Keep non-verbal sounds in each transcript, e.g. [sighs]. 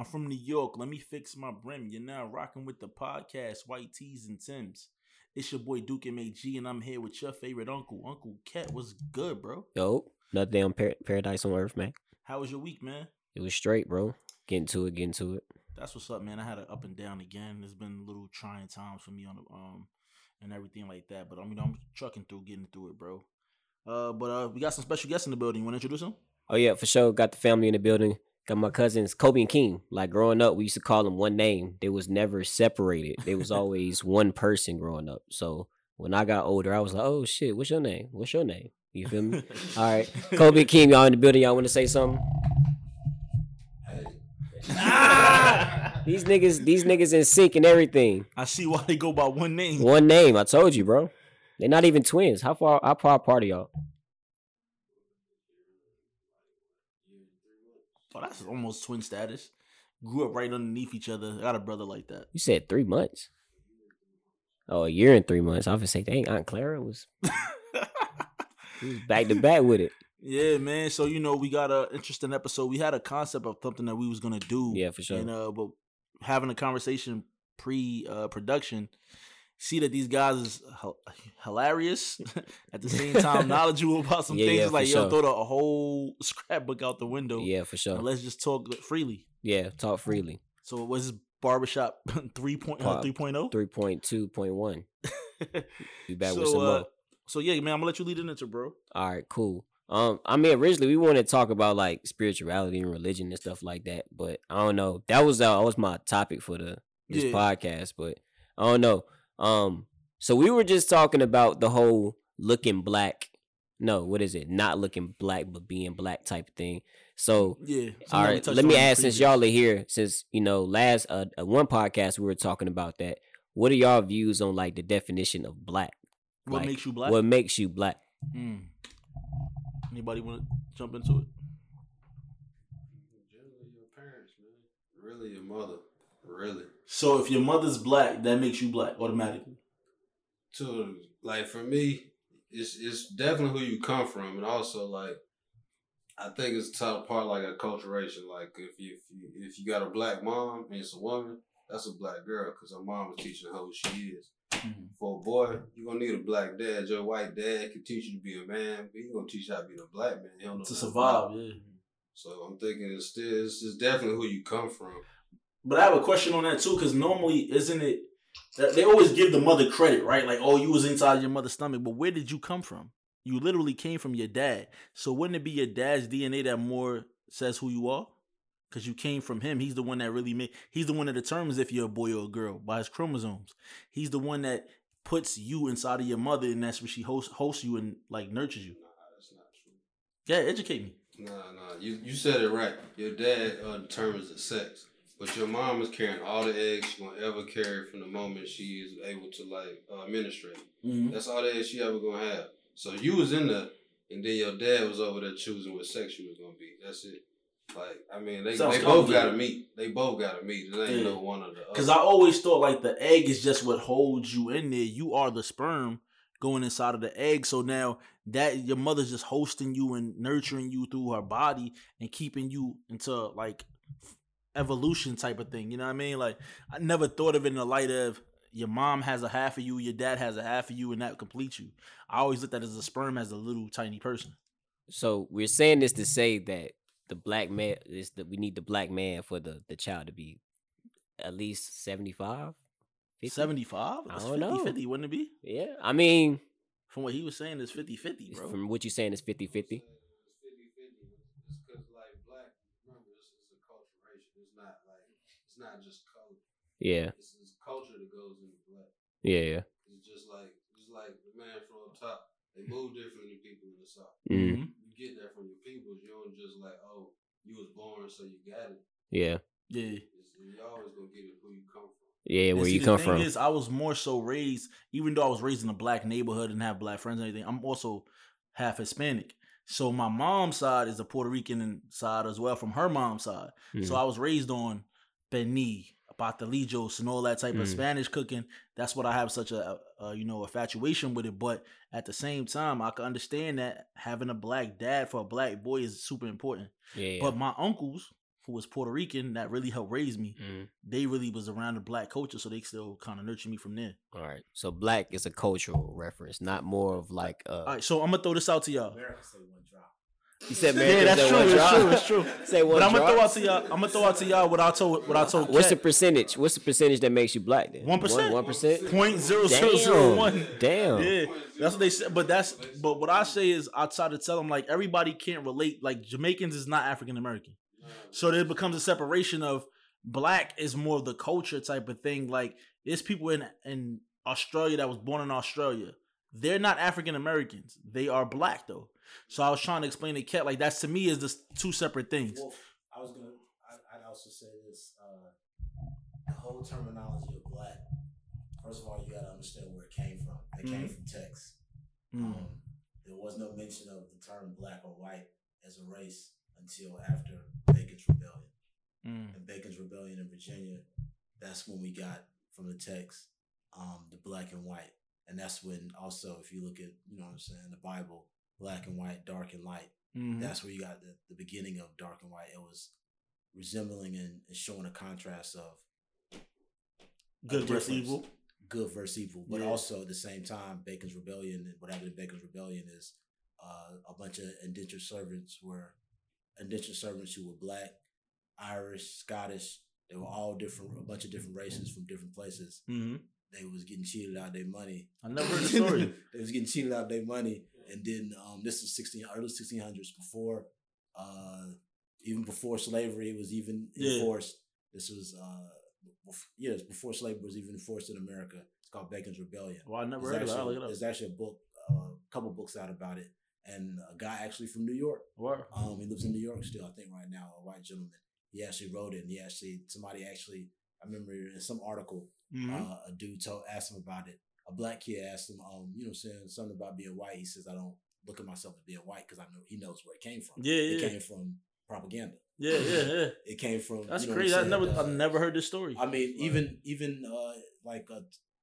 I'm from New York. Let me fix my brim. You're now rocking with the podcast, White Tees and Tims. It's your boy Duke MAG, and I'm here with your favorite uncle, Uncle Cat. What's good, bro? Yo, another day on par- Paradise on Earth, man. How was your week, man? It was straight, bro. Getting to it, getting to it. That's what's up, man. I had an up and down again. There's been little trying times for me on the um and everything like that. But I mean, I'm trucking through, getting through it, bro. Uh, but uh, we got some special guests in the building. You want to introduce them? Oh yeah, for sure. Got the family in the building. My cousins, Kobe and King. Like growing up, we used to call them one name. They was never separated. They was always [laughs] one person growing up. So when I got older, I was like, oh shit, what's your name? What's your name? You feel me? [laughs] All right, Kobe and King, y'all in the building. Y'all want to say something? These niggas, these niggas in sync and everything. I see why they go by one name. One name. I told you, bro. They're not even twins. How far? How far apart are y'all? Oh, that's almost twin status. Grew up right underneath each other. I got a brother like that. You said three months. Oh, a year and three months. I was say, dang, Aunt Clara was, [laughs] was back to back with it. Yeah, man. So you know, we got a interesting episode. We had a concept of something that we was gonna do. Yeah, for sure. And uh, but having a conversation pre uh, production, see that these guys is h- hilarious [laughs] at the same time [laughs] knowledgeable about some Yeah, things. yeah, like yo, sure. throw the whole [laughs] scrapbook out the window. Yeah, for and sure. let's just talk freely. Yeah, talk freely. So was this barbershop 3.0? Pop. 3.0? Three point two point one. Be back with so, some uh, more. so yeah, man, I'm gonna let you lead it into, bro. All right, cool. Um, I mean, originally we wanted to talk about like spirituality and religion and stuff like that, but I don't know. That was uh, that was my topic for the this Yeah. podcast, but I don't know. Um, so we were just talking about the whole looking black. No, what is it? Not looking black, but being black type thing. So Yeah. something all that we right, touched let me on in ask since y'all are here, since you know last uh, uh, one podcast we were talking about that. What are y'all views on like the definition of black? What like, makes you black? What makes you black? Mm. Anybody want to jump into it? Generally, your parents, man. Really, your mother. Really. So if your mother's black, that makes you black automatically. To like for me, it's it's definitely who you come from, and also like I think it's top part like acculturation. Like if you if you if you got a black mom and it's a woman, that's a black girl because her mom is teaching her who she is. Mm-hmm. For a boy, you're gonna need a black dad. Your white dad can teach you to be a man, but he gonna teach you how to be a black man. He don't know To survive, yeah. So I'm thinking it's still it's, it's definitely who you come from. But I have a question on that too, because normally, isn't it? that They always give the mother credit, right? Like, oh, you was inside your mother's stomach, but where did you come from? You literally came from your dad. So wouldn't it be your dad's DNA that more says who you are? Because you came from him. He's the one that really made. He's the one that determines if you're a boy or a girl by his chromosomes. He's the one that puts you inside of your mother, and that's where she hosts hosts you and like nurtures you. Nah, that's not true. Yeah, educate me. Nah, nah. You you said it right. Your dad uh, determines the sex, but your mom is carrying all the eggs she gonna ever carry from the moment she is able to like uh, administrate. Mm-hmm. That's all the eggs she ever gonna have. So you was in there, and then your dad was over there choosing what sex you was gonna be. That's it. Like I mean, they Sounds they both gotta meet. They both gotta meet. It ain't Yeah. no one or the other. Because I always thought like the egg is just what holds you in there. You are the sperm going inside of the egg. So now that your mother's just hosting you and nurturing you through her body and keeping you into like evolution type of thing. You know what I mean? Like I never thought of it in the light of your mom has a half of you, your dad has a half of you, and that completes you. I always looked at it as a sperm as a little tiny person. So we're saying this to say that the black man is that we need the black man for the the child to be at least 75 75? I don't 50 know. 50, wouldn't it be? yeah i mean From what he was saying, it's 50 50, bro. from what you're saying is 50 50 It's 50-50. It's because like black. Remember, this is acculturation. It's not like it's not just color. Yeah It's, it's culture that goes into black. yeah yeah It's just like it's like the man from up top. They move differently than people in the south. mm, You get that from your people. You don't just like, oh, you was born, so you got it. yeah Yeah. It's, you always gonna get it who you come from. yeah where see, you the come thing from Is, I was more so raised, even though I was raised in a black neighborhood and have black friends and everything. I'm also half Hispanic, so my mom's side is a Puerto Rican side as well from her mom's side. So Mhm. I was raised on Beni, Patelillos, and all that type of Mm. Spanish cooking. That's what I have such a, a you know infatuation with it. But at the same time, I can understand that having a black dad for a black boy is super important. yeah, yeah. But my uncles, who was Puerto Rican that really helped raise me. Mhm. They really was around the black culture, so they still kind of nurtured me from there. All right. So black is a cultural reference, not more of like uh All right, so I'm gonna throw this out to y'all. America say one drop. you said Yeah, that's true. one It's true. It's true. [laughs] Say one But I'm gonna throw drop. out to y'all. I'm gonna throw out to y'all what I told what I told. What's the percentage? What's the percentage that makes you black then? One percent. One percent. Point zero zero zero one. Damn. Yeah, that's what they said. But that's but what I say is I try to tell them like everybody can't relate. Like Jamaicans is not African American, so there becomes a separation of black is more of the culture type of thing. Like there's people in in Australia that was born in Australia. They're not African Americans. They are black though. So I was trying to explain to Cat like that's to me is just two separate things. Well, I was gonna. I, I'd also say this: uh, the whole terminology of black. First of all, you gotta understand where it came from. It came Mhm. from text. Mm. Um, there was no mention of the term black or white as a race until after Bacon's Rebellion. Mm. And Bacon's Rebellion in Virginia, that's when we got from the text um, the black and white. And that's when also, if you look at, you know what I'm saying, the Bible, black and white, dark and light, Mhm. that's where you got the, the beginning of dark and white. It was resembling and, and showing a contrast of Good versus evil. good versus evil, but Yeah. also at the same time, Bacon's Rebellion. What happened in Bacon's Rebellion is uh, a bunch of indentured servants were indentured servants who were black, Irish, Scottish. They were all different, a bunch of different races from different places. hmm They was getting cheated out of their money. I never heard the [laughs] story. they was getting cheated out of their money, and then um, this was sixteen early sixteen hundreds before, uh, even before slavery was even Yeah. enforced. This was uh, yes, before slavery was even enforced in America. It's called Bacon's Rebellion. well, I never There's heard of it. Actually, look it there's actually a book, a uh, couple books out about it, and a guy actually from New York. Word. Um, he lives in New York still, I think, right now. A white gentleman. He actually wrote it, and he actually somebody actually. I remember in some article, Mhm. uh, a dude told asked him about it. A black kid asked him, um, you know, saying something about being white. He says, "I don't look at myself as being white because I know he knows where it came from. Yeah, yeah. it came from propaganda. yeah, yeah, yeah. [laughs] It came from That's you know crazy. I never, Uh, I never heard this story. I mean, even even uh, like uh,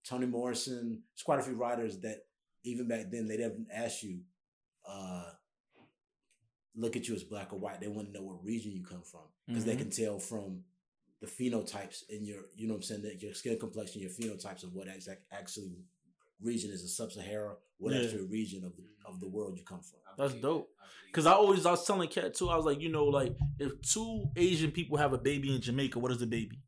Toni Morrison, there's quite a few writers that even back then they didn't ask you, uh, look at you as black or white. They want to know what region you come from because they Mhm. can tell from the phenotypes in your, you know, what I'm saying that your skin complexion, your phenotypes of what exact actually region is a sub-Sahara, what Yeah. actual region of the of the world you come from. That's dope. Cause I always, I was telling Cat too. I was like, you know, like if two Asian people have a baby in Jamaica, what is the baby?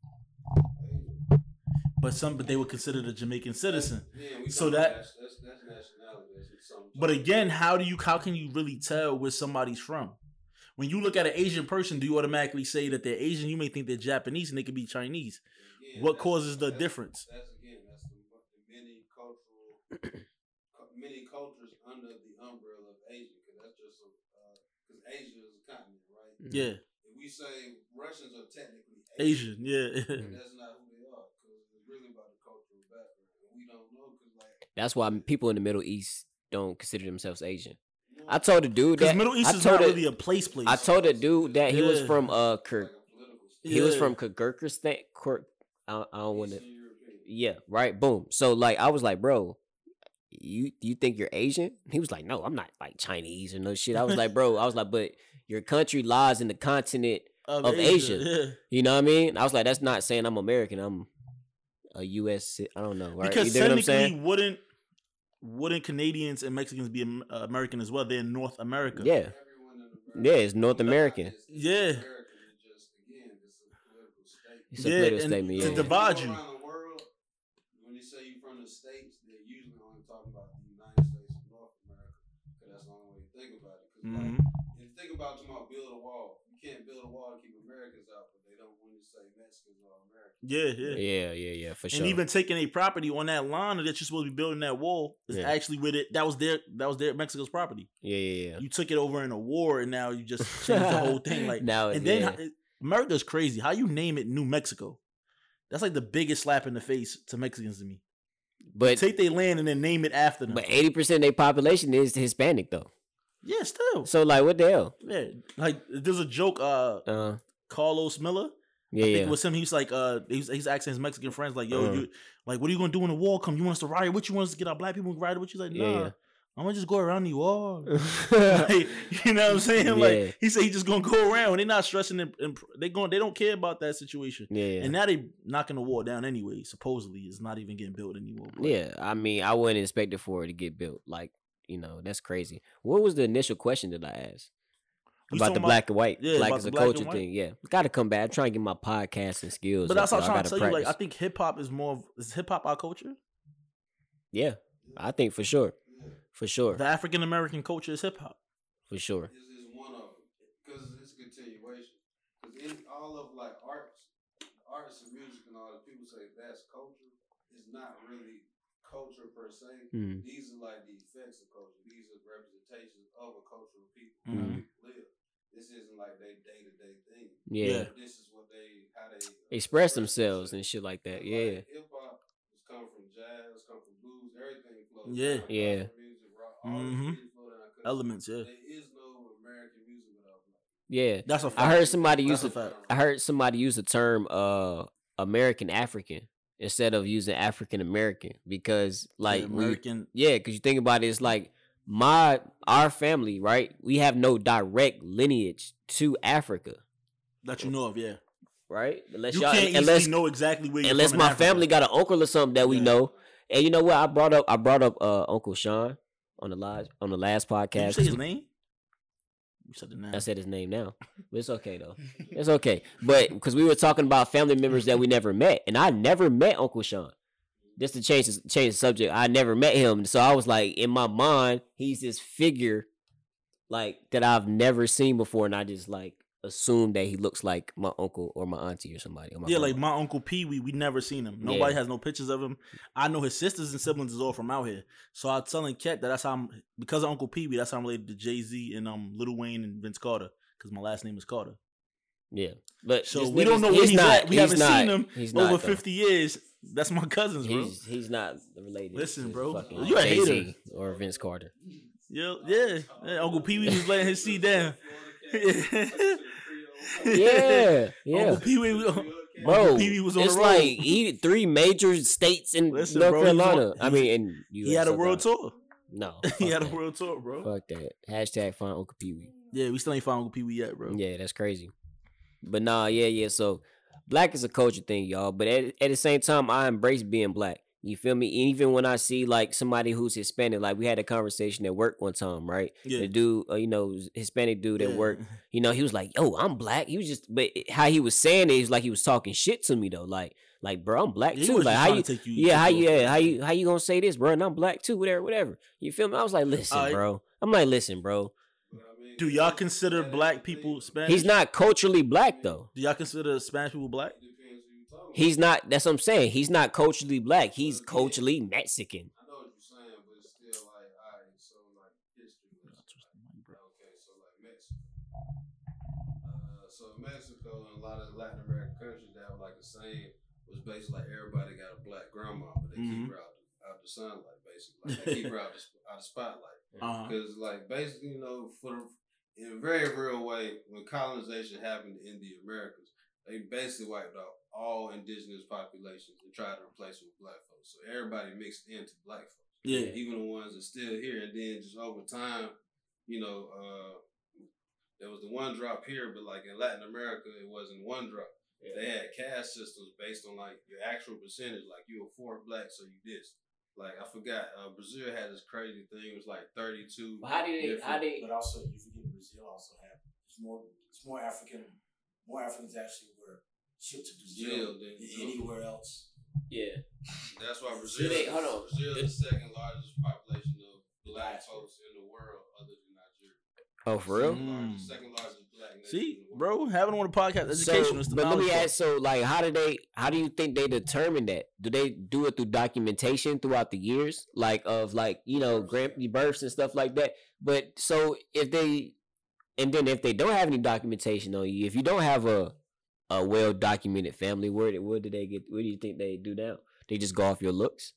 But some, but they would consider the Jamaican citizen. Yeah, we So that- that's, that's, that's nationality. But again, how do you, how can you really tell where somebody's from? When you look at an Asian person, do you automatically say that they're Asian? You may think they're Japanese and they could be Chinese. Again, What causes the that's- difference? That's again, that's the, the many cultural, cu- many cultures under the umbrella of Asia. Because that's just because uh, Asia is a continent, right? Mm-hmm. Yeah, If we say Russians are technically Asian. Yeah, mm-hmm. that's not who they are. Because it's really about the cultural background, and we don't know. Because like, That's why people in the Middle East don't consider themselves Asian. you know, I told the dude that Middle East I is not it- really a place. Place. I told the dude that he was from uh like Kir- a political state. he was from Kyrgyzstan. Kyrgyz- I, I don't want to. Yeah, right. Boom. So like I was like, bro, you you think you're Asian? He was like, no, I'm not like Chinese or no shit. I was like, bro, I was like, but your country lies in the continent. [laughs] of Asia. Yeah. You know what I mean? I was like, that's not saying I'm American. I'm a U.S. I don't know, right? Because you dig what I'm technically, saying? wouldn't wouldn't Canadians and Mexicans be uh, American as well? They're in North America. Yeah. In America. Yeah, it's North American. It's- it's Yeah. American, it's just, again, it's a political state. It's a Yeah, political and statement. to Yeah. divide you. Think about it. 'Cause, like, Mhm. if you think about tomorrow, build a wall. You can't build a wall to keep Americans out, but they don't want to say Mexicans or Americans. Yeah, yeah. yeah, yeah, yeah, for sure. And even taking a property on that line that you're supposed to be building that wall is Yeah. actually with it that was their that was their Mexico's property. yeah, yeah, yeah. You took it over in a war, and now you just changed the whole thing. Like [laughs] now, and then yeah. how- America's crazy. How you name it New Mexico? That's like the biggest slap in the face to Mexicans to me. but Take their land and then name it after them. but eighty percent of their population is Hispanic though. Yeah, still. So like, what the hell? Yeah, like there's a joke. Uh, Uh, Carlos Miller. yeah, I think yeah. it was him. He's like, uh, he's, he's asking his Mexican friends, like, yo, Uh-huh. you, like, what are you gonna do when the wall come? You want us to riot? What you want us to get our black people to riot? What you like? Nah, Yeah, yeah. I'm gonna just go around New York. [laughs] like, you know what I'm saying? Like he said, he just gonna go around. They're not stressing. And, and they going. They don't care about that situation. yeah. And now they knocking the wall down anyway. Supposedly, it's not even getting built anymore. but- Yeah, I mean, I wouldn't expect it for it to get built. Like, you know, that's crazy. What was the initial question that I asked about the black and white? yeah, black about as a culture thing. Yeah, got to come back. I'm trying to get my podcasting skills. But that's what. I'm trying to gotta tell you. Like, I think hip hop is more. Of, is hip hop our culture? yeah, I think for sure, for sure, The African American culture is hip hop. for sure. Is is one of them because it's a continuation. Because in all of like arts, arts and music and all that, people say that's culture. It's not really culture per se. Mm. These are like the effects of culture. These are representations of a culture of people. Mhm. How people live. This isn't like they day to day thing. Yeah. This is what they how they uh, express themselves and shit like that. Like, Yeah, Hip hop has come from jazz, come from blues, everything flows. Yeah. down. Yeah. Music, rock, all Mhm. music flow down 'cause Elements, yeah. There is no American music without black. yeah. That's a I fact. heard somebody use That's a the fact. I heard somebody use the term uh American African instead of using African American because like when you- Yeah, because you think about it, it's like my our family, right? We have no direct lineage to Africa, that you know of, yeah. right? Unless You y'all, can't unless know exactly where you're unless my Africa. family got an uncle or something that we Yeah. know. And you know what? I brought up I brought up uh Uncle Sean on the last on the last podcast. say his [laughs] name? You said the name. I said his name now, but it's okay though. [laughs] It's okay, but because we were talking about family members that we never met, and I never met Uncle Sean. Just to change the, change the subject, I never met him, so I was like, in my mind, he's this figure, like that I've never seen before, and I just like assume that he looks like my uncle or my auntie or somebody. Or yeah, like my uncle Pee Wee, we never seen him. Nobody Yeah. has no pictures of him. I know his sisters and siblings is all from out here. So I was telling Ket that that's how I'm because of Uncle Pee Wee. That's how I'm related to Jay Z and um Lil Wayne and Vince Carter because my last name is Carter. yeah, but So we don't know where he's, not, at. We he's haven't not, seen him he's over not, fifty years. That's my cousins, bro. He's he's not related. Listen, bro, you a hater. or Vince Carter. Yeah, yeah. yeah. Uncle Pee Wee was laying his seat down. Yeah, yeah. Uncle Pee Wee, was- Bro, Pee Wee was on it's the road. like he three major states in Listen, North bro, Carolina. I mean, and he had a world tour. No, [laughs] he had a that. world tour, bro. Fuck that. Hashtag find Uncle Pee Wee. Yeah, we still ain't found Uncle Pee Wee yet, bro. Yeah, that's crazy. But nah, yeah, yeah. So black is a culture thing, y'all. But at, at the same time, I embrace being black. You feel me? Even when I see like somebody who's Hispanic, like we had a conversation at work one time, right? Yeah. The dude, uh, you know, Hispanic dude at Yeah. work, [laughs] you know, he was like, "Yo, I'm black." He was just, but how he was saying it, he was like he was talking shit to me though. Like, like, bro, I'm black Yeah, too. Like, how you? take you- Yeah, how you? Yeah, how you? How you gonna say this, bro? And I'm black too. Whatever, whatever. You feel me? I was like, listen, bro. I'm like, listen, bro. Do y'all consider black people Spanish? He's not culturally black though. Do y'all consider Spanish people black? He's not. That's what I'm saying. He's not culturally black. He's culturally Mexican. I know what you're saying, but it's still like, all right, so like history. lesson, like, Okay, so like Mexico. Uh, so Mexico and a lot of Latin American countries that have like the same was basically like everybody got a black grandma, but they keep Mhm. her out the, out the sunlight, basically. Like they keep her out the, out the spotlight. [laughs] Uh-huh. Because like basically, you know, for the, in a very real way, when colonization happened in the Americas, they basically wiped out all indigenous populations and tried to replace it with black folks. So everybody mixed into black folks. Yeah. Even the ones that still here, and then just over time, you know, uh, there was the one drop here, but like in Latin America, it wasn't one drop. They had caste systems based on like your actual percentage. Like you were fourth black, so you this. Like I forgot, uh, Brazil had this crazy thing. It was like thirty two. How do they? How they? But also, you forget Brazil also had it's more it's more African, more Africans actually were shipped to Brazil Brazil than than anywhere else. Yeah. That's why Brazil. Wait, hold on. Brazil is the second largest population of black folks in the world, other than Nigeria. Oh, for real? Second largest, hmm. second largest black See, bro, world. having on the podcast education So, is the but let me part. ask. So, like, how do they? How do you think they determine that? Do they do it through documentation throughout the years, like of like you know grand births and stuff like that? But so if they, and then if they don't have any documentation on you, if you don't have a a well documented family, where do- where do they get? Where do you think they do now? They just go off your looks.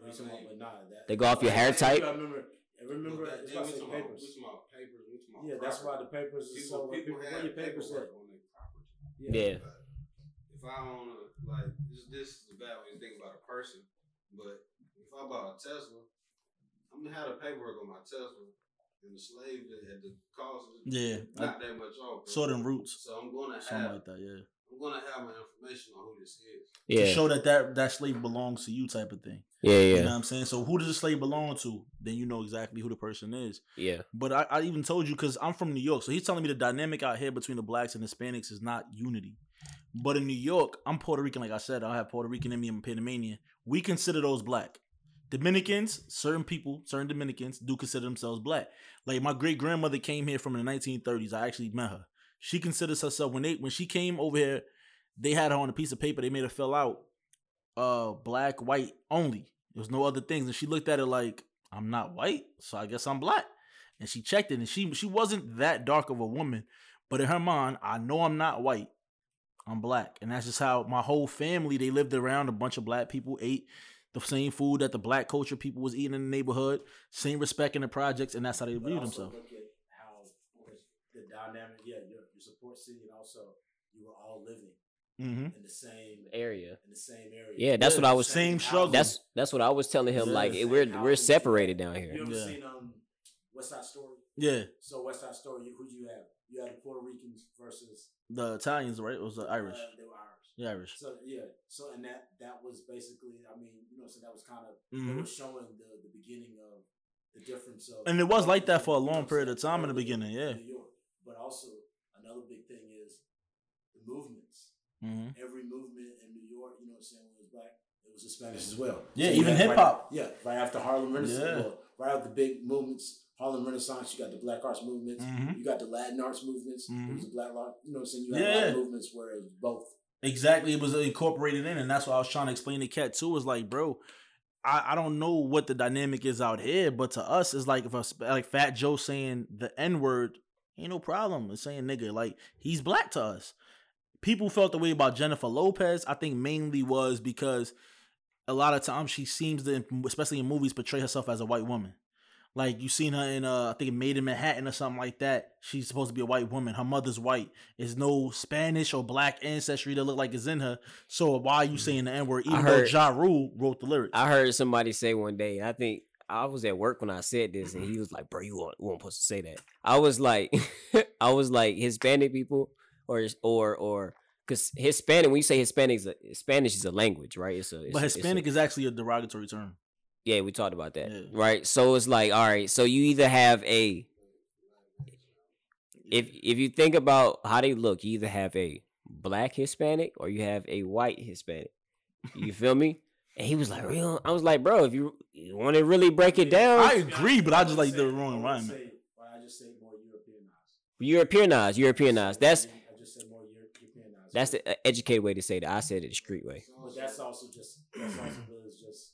But it's more- but nah, that- They go off your hair type? I remember. I remember. That- That's yeah, why I we say talking about- papers. we talking about papers, we talking about Yeah, that's why the papers is People, so. people, People, have your papers paperwork at? on their property. Yeah. But if I own a like this, this is a bad way to think about a person. But if I bought a Tesla, I'm gonna have the paperwork on my Tesla, and the slave at the cost is Yeah, not that much off. bro. Southern roots, So I'm gonna something have like that. Yeah, I'm gonna have my information on who this is. Yeah, to show that that that slave belongs to you, type of thing. yeah, yeah. You know yeah, what I'm saying? So who does the slave belong to? Then you know exactly who the person is. yeah. But I, I even told you because I'm from New York, so he's telling me the dynamic out here between the blacks and Hispanics is not unity. But in New York, I'm Puerto Rican, like I said, I have Puerto Rican in me. I'm Panamanian. We consider those black. Dominicans, certain people, certain Dominicans do consider themselves black. Like my great grandmother came here from the 1930s. I actually met her. She considers herself when they when she came over here, they had her on a piece of paper. They made her fill out, uh, black, white only. There was no other things, and she looked at it like I'm not white, so I guess I'm black. And she checked it, and she she wasn't that dark of a woman, but in her mind, I know I'm not white. I'm black, and that's just how my whole family they lived around. A bunch of black people ate the same food that the black culture people was eating in the neighborhood, same respect in the projects, and that's how they But viewed themselves. Look at how the dynamic. Yeah, your, your support city, and also you were all living Mm-hmm. in the same Area. in the same area. Yeah, that's what I was Same struggle. That's that's what I was telling him. Yeah. like Same we're housing. we're separated down here. You ever Yeah. seen um West Side Story? Yeah, So West Side Story, who do you have? You had the Puerto Ricans versus the Italians, right? It was the Irish. Uh, they were Irish. The Irish. So yeah, so and that that was basically, I mean, you know, so that was kind of they Mhm. were showing the the beginning of the difference of, And it was like that for a long period of time in the beginning, yeah. New York, but also another big thing is the movements. Mm-hmm. Every movement in New York, you know, what I'm saying when it was black, it was Hispanic as well. Yeah, you even hip-hop. Right, yeah, right after Harlem Renaissance, Yeah. well, right after the big movements, Harlem Renaissance, you got the Black Arts movements. Mhm. You got the Latin arts movements. Mhm. It was the Black art. You know what I'm saying? You had a lot Yeah. of movements where it was both. Exactly, it was incorporated in, and that's what I was trying to explain to Cat too. Is like, bro, I, I don't know what the dynamic is out here, but to us, it's like if a, like Fat Joe saying the N word ain't no problem. It's saying nigga, like he's black to us. People felt the way about Jennifer Lopez. I think mainly was because a lot of times she seems to, especially in movies, portray herself as a white woman. Like you seen her in uh I think it Maid in Manhattan or something like that. She's supposed to be a white woman. Her mother's white. There's no Spanish or black ancestry that look like is in her. So why are you saying the N word? Even heard- though Ja Rule wrote the lyrics. I heard somebody say one day. I think I was at work when I said this, and he was like, "Bro, you weren't, you weren't supposed to say that." I was like, [laughs] I was like Hispanic people, or or or because Hispanic. When you say Hispanic, is a- Spanish is a language, right? It's a. It's but it's a- Hispanic is actually a derogatory term. Yeah, we talked about that. Yeah. Right. So it's like, all right, so you either have a if if you think about how they look, you either have a black Hispanic or you have a white Hispanic. You feel me? And he was like, real. I was like, bro, if you, you want to really break it down, I agree, but I just like the wrong I would environment. Why I just say more Europeanized. Europeanized, Europeanized. That's I just said more Europeanized. that's the educated way to say that. I said it the street way. But that's also just that's also really just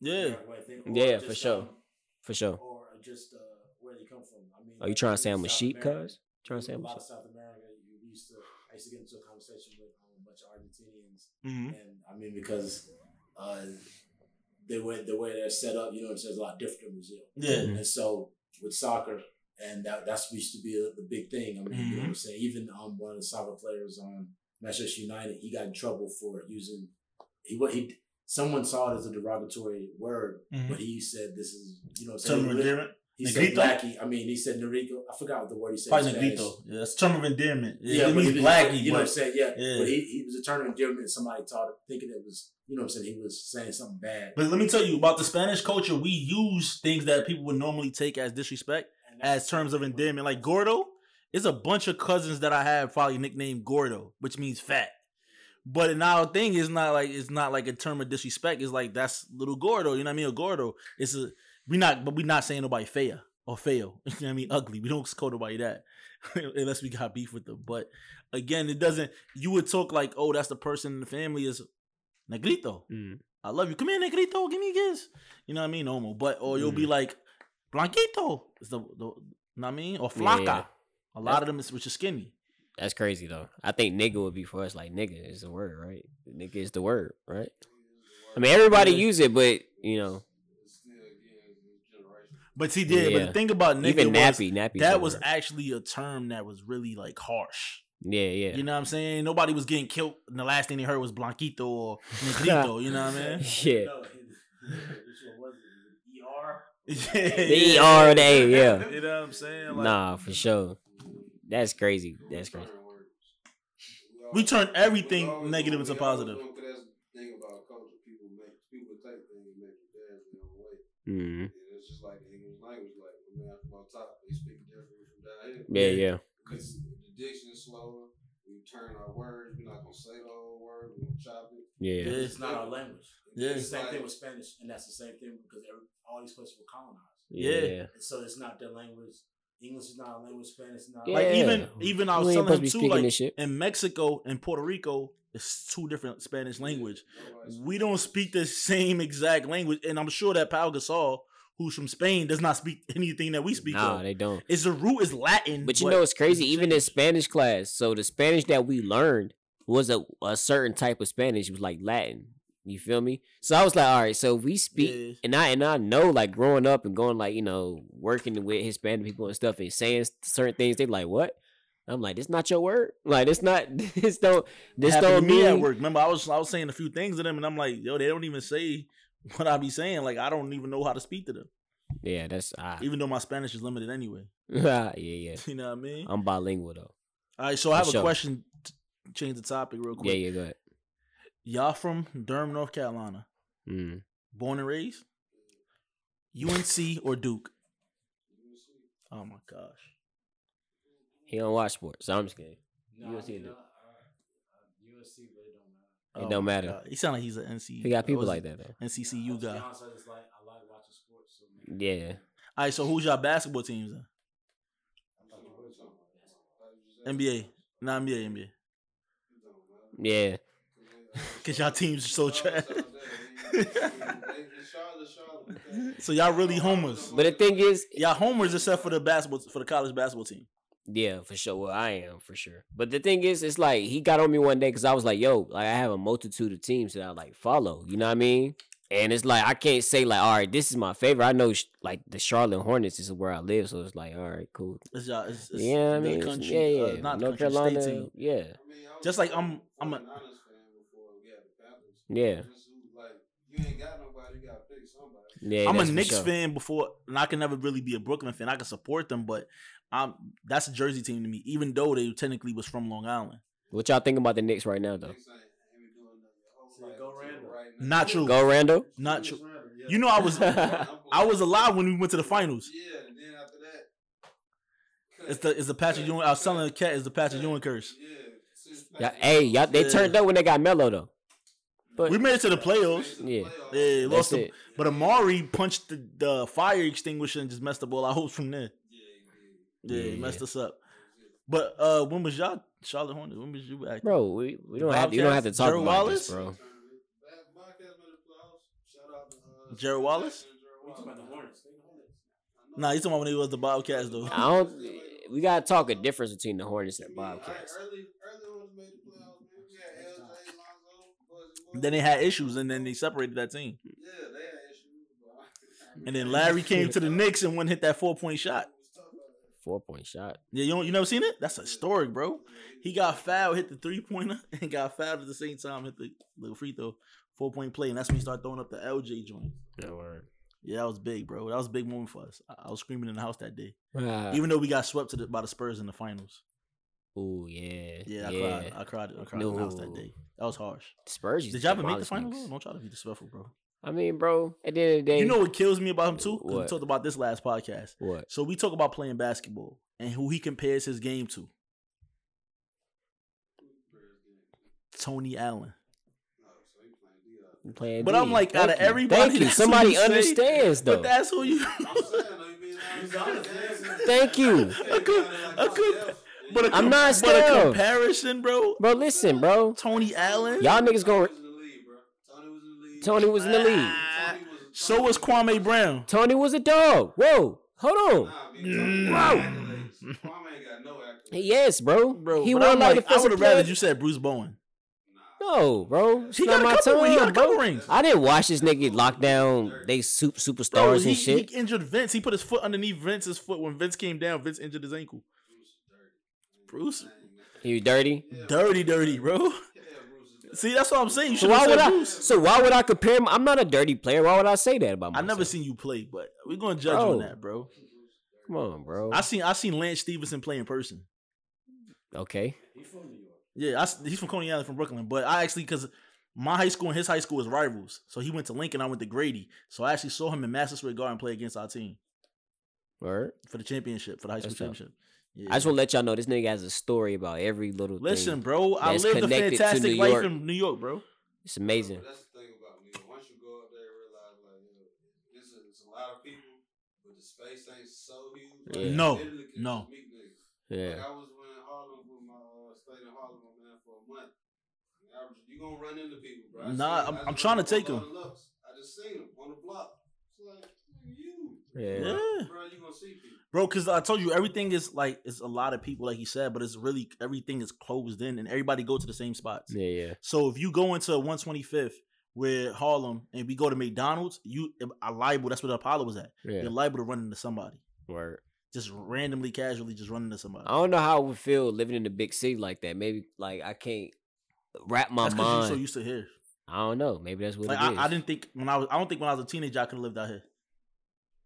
Yeah. American way of thinking, or Yeah, just, for sure. um, For sure. or just uh, where they come from. I mean, Are you like, trying to in say I'm a sheep, cuz? Trying to say a I'm a lot sheep? of South America. You used to. I used to get into a conversation with um, a bunch of Argentinians, hmm and I mean because uh, they went the way they're set up. You know, it's a lot different in Brazil. Yeah. Mhm. And so with soccer, and that that's used to be a, the big thing. I mean, you know what I'm saying? Even um, one of the soccer players on Manchester United, he got in trouble for using he what he someone saw it as a derogatory word, Mhm. but he said this is you know Term of endearment. He said Negrito? blacky. I mean, he said Norico. I forgot what the word he said. Probably. Negrito. Yeah, that's term of endearment. Yeah, Yeah, it but means he, you know what I'm saying? Yeah, Yeah. but he, he was a term of endearment. Somebody taught him, thinking it was, you know what I'm saying? He was saying something bad. But let me tell you about the Spanish culture. We use things that people would normally take as disrespect as terms of endearment. Like Gordo, it's a bunch of cousins that I have probably nicknamed Gordo, which means fat. But now thing is not like it's not like a term of disrespect. It's like that's little Gordo. You know what I mean? Or Gordo. It's a we not, but we not saying nobody fair or fail. [laughs] You know what I mean? Ugly. We don't call nobody that [laughs] unless we got beef with them. But again, it doesn't. You would talk like, oh, that's the person in the family is Negrito. Mm. I love you. Come here, Negrito. Give me a kiss. You know what I mean? Homo. But or you'll be like Blanquito. Is the, the you know what I mean? Or Flaca. yeah. A lot of them is which is skinny. That's crazy though. I think nigga would be for us like nigga is the word, right? Nigga is the word, right? I mean everybody Yeah. use it, but you know, It's still again this generation. But he did. But Yeah. the thing about nigga even was, nappy, nappy. that was actually a term that was really like harsh. yeah, yeah. You know what I'm saying? Nobody was getting killed, and the last thing they heard was Blanquito or [laughs] Negrito. you know what I mean? [laughs] yeah. No, which [laughs] one was it? The ER or the A, yeah. You know what I'm saying? Like, Nah, for sure. That's crazy. That's crazy. We turn everything negative into positive. That's the thing about culture. People make people take things and make it theirs their own way. Mm. And it's just like language. Like when man from up top, they speak differently from down here. Yeah, yeah. Because the diction is slower. We turn our words. We're not gonna say the whole word. We're gonna chop it. Yeah. Yeah. It's not our language. Yeah. It's the same thing with Spanish, and that's the same thing because every, all these places were colonized. Yeah. And so it's not their language. English is not a language. Spanish is not. Yeah. Like even even I was We ain't telling him too, like shit. in Mexico and Puerto Rico, it's two different Spanish language. We don't speak the same exact language, and I'm sure that Pau Gasol, who's from Spain, does not speak anything that we speak Nah, they don't. It's the root is Latin, But you know it's crazy. it's Even in. Spanish class, so the Spanish that we learned was a, a certain type of Spanish. It was like Latin. You feel me? So I was like, all right. So we speak, Yeah. and I and I know, like growing up and going, like you know, working with Hispanic people and stuff, and saying certain things, they like, what? I'm like, this not your word. [laughs] Like it's not [laughs] this don't this happened don't to me mean at work. Remember, I was I was saying a few things to them, and I'm like, yo, they don't even say [laughs] what I be saying. Like I don't even know how to speak to them, Yeah, that's even though my Spanish is limited anyway. yeah, yeah. You know what I mean? I'm bilingual though. All right, so I for have a sure. question. t- Change the topic real quick. Yeah, yeah, go ahead. Y'all from Durham, North Carolina, Mm. born and raised? UNC or Duke? Oh my gosh. He don't watch sports, so I'm just kidding. No, USC you do. know, uh, USC, but it don't matter. It Oh don't matter. God. He sound like he's an NC. He got people like that though. NCCU To guy. honest, I just like I like watching sports. So Yeah. All right, so who's y'all basketball teams then? I thought you were talking about that. NBA, not NBA, NBA. Yeah. [laughs] Cause y'all teams are so trash. [laughs] So y'all really homers. But the thing is, Y'all homers except for the basketball for the college basketball team. yeah, for sure. Well, I am for sure. But the thing is, it's like he got on me one day because I was like, "Yo, like I have a multitude of teams that I like follow." You know what I mean? And it's like I can't say like, "All right, this is my favorite." I know like the Charlotte Hornets is where I live, so it's like, "All right, cool." It's y'all. It's, it's yeah, I mean, it's- country, yeah, yeah, uh, not North country, Carolina, state team. yeah, Just like I'm- I'm a- Yeah. Like you ain't got nobody, you gotta pick somebody. yeah. I'm a that's Knicks sure. fan before, and I can never really be a Brooklyn fan. I can support them, but I'm that's a Jersey team to me. Even though they technically was from Long Island. What y'all think about the Knicks right now, though? Knicks ain't, ain't been doing nothing your whole See, life go until Randle. right now. Not true. Go Randle. Not true. You know, I was I [laughs] I was alive when we went to the finals. Yeah, and then after that, It's the it's the Patrick Ewing. I was selling the cat Is the Patrick Ewing curse. Yeah, since Yeah, hey, y'all, they Yeah. turned up when they got Melo though. But We made it to the playoffs. Yeah. Yeah, That's lost them. it. But Amar'e punched the, the fire extinguisher and just messed up all our hopes from there. Yeah, he Yeah. messed us up. But uh, when was y'all Charlotte Hornets? When was you active? bro, we, we don't have you don't have to talk Gerald about Wallace? this, bro. Gerald Wallace? We talking about the Hornets. They the Nah, you talking about when he was the Bobcats though. I don't. We gotta talk a difference between the Hornets and Bobcats. Early, early ones made the playoffs. Man. We had LJ, Lonzo, Buzz, Then they had issues, and then they separated that team. Yeah, they had issues. but- And then Larry came to the Knicks and one hit that four point shot. Four point shot. Yeah, you don't- you never seen it? That's historic, bro. He got fouled, hit the three pointer, [laughs] and got fouled at the same time, hit the little free throw, four point play, and that's when he started throwing up the LJ joint. No word. Yeah, that was big, bro. That was a big moment for us. I, I was screaming in the house that day, Ah, even though we got swept to the, by the Spurs in the finals. Ooh yeah. Yeah, I cried. I cried. I cried in the house that day. That was harsh. Spurs. Did y'all ever make the demolish finals? Don't try to be disrespectful, bro. I mean, bro. At the end of the day, You know what kills me about him too? 'Cause we talked about this last podcast. what? So we talk about playing basketball and who he compares his game to. Tony Allen. Playing But D. I'm like, Thank out of you. everybody, Thank you. Somebody you say, understands though. But that's who you. Thank you, a good, a good, but a, I'm com- not but a scared. comparison, bro. bro. Listen, bro. Tony Allen. Y'all niggas going. Tony was in the league. Ah, So was Kwame Brown. Tony was a dog. Whoa, hold on. Yes, bro. Bro, he but won I'm like, like, the I would have rather you said Bruce Bowen. No, bro. It's He not got my couple- he got a couple bro. rings. I didn't watch this nigga lock down they soup superstars Bro, and shit. he injured Vince. He put his foot underneath Vince's foot when Vince came down. Vince injured his ankle. Bruce, He was dirty. dirty, dirty, bro. See, that's what I'm saying. You So why would I? Bruce. So why would I compare him? I'm not a dirty player. Why would I say that about I never seen you play, but we're gonna judge Bro. on that, bro. Come on, bro. I seen I seen Lance Stephenson play in person. okay. He's from New York. Yeah, I he's from Coney Island, from Brooklyn. But I actually, because my high school and his high school was rivals, so he went to Lincoln, I went to Grady. So I actually saw him in Madison Square Garden play against our team Word. for the championship, for the high school That's championship. Yeah. I just want to let y'all know this nigga has a story about every little Listen, thing. bro, I that's lived a fantastic life York. in New York, bro. It's amazing. But that's the thing about New York. Once you go up there, you realize like, yo, it's a, it's a lot of people, but the space ain't so huge. Like, Yeah. No, no. just meet niggas. Yeah. Like I was in Harlem with my uh, stayed in Harlem, my man, for a month. And I was- You gonna run into people, bro. I Nah, seen- I'm- I I'm trying to take on 'em. Lux. I just seen them on the block. It's like you, Yeah. Yeah. bro. You gonna see people. Bro, because I told you everything is like it's a lot of people, like he said, but it's really everything is closed in, and everybody go to the same spots. Yeah, yeah. So if you go into 125th with Harlem and we go to McDonald's, you are liable. That's where the Apollo was at. Yeah. You're liable to run into somebody, Word. just randomly, casually, just run into somebody. I don't know how it would feel living in a big city like that. Maybe like I can't wrap my mind. That's because you're mind. so used to here. I don't know. Maybe that's what Like it is. I, I didn't think when I was, I don't think when I was a teenager I could have lived out here.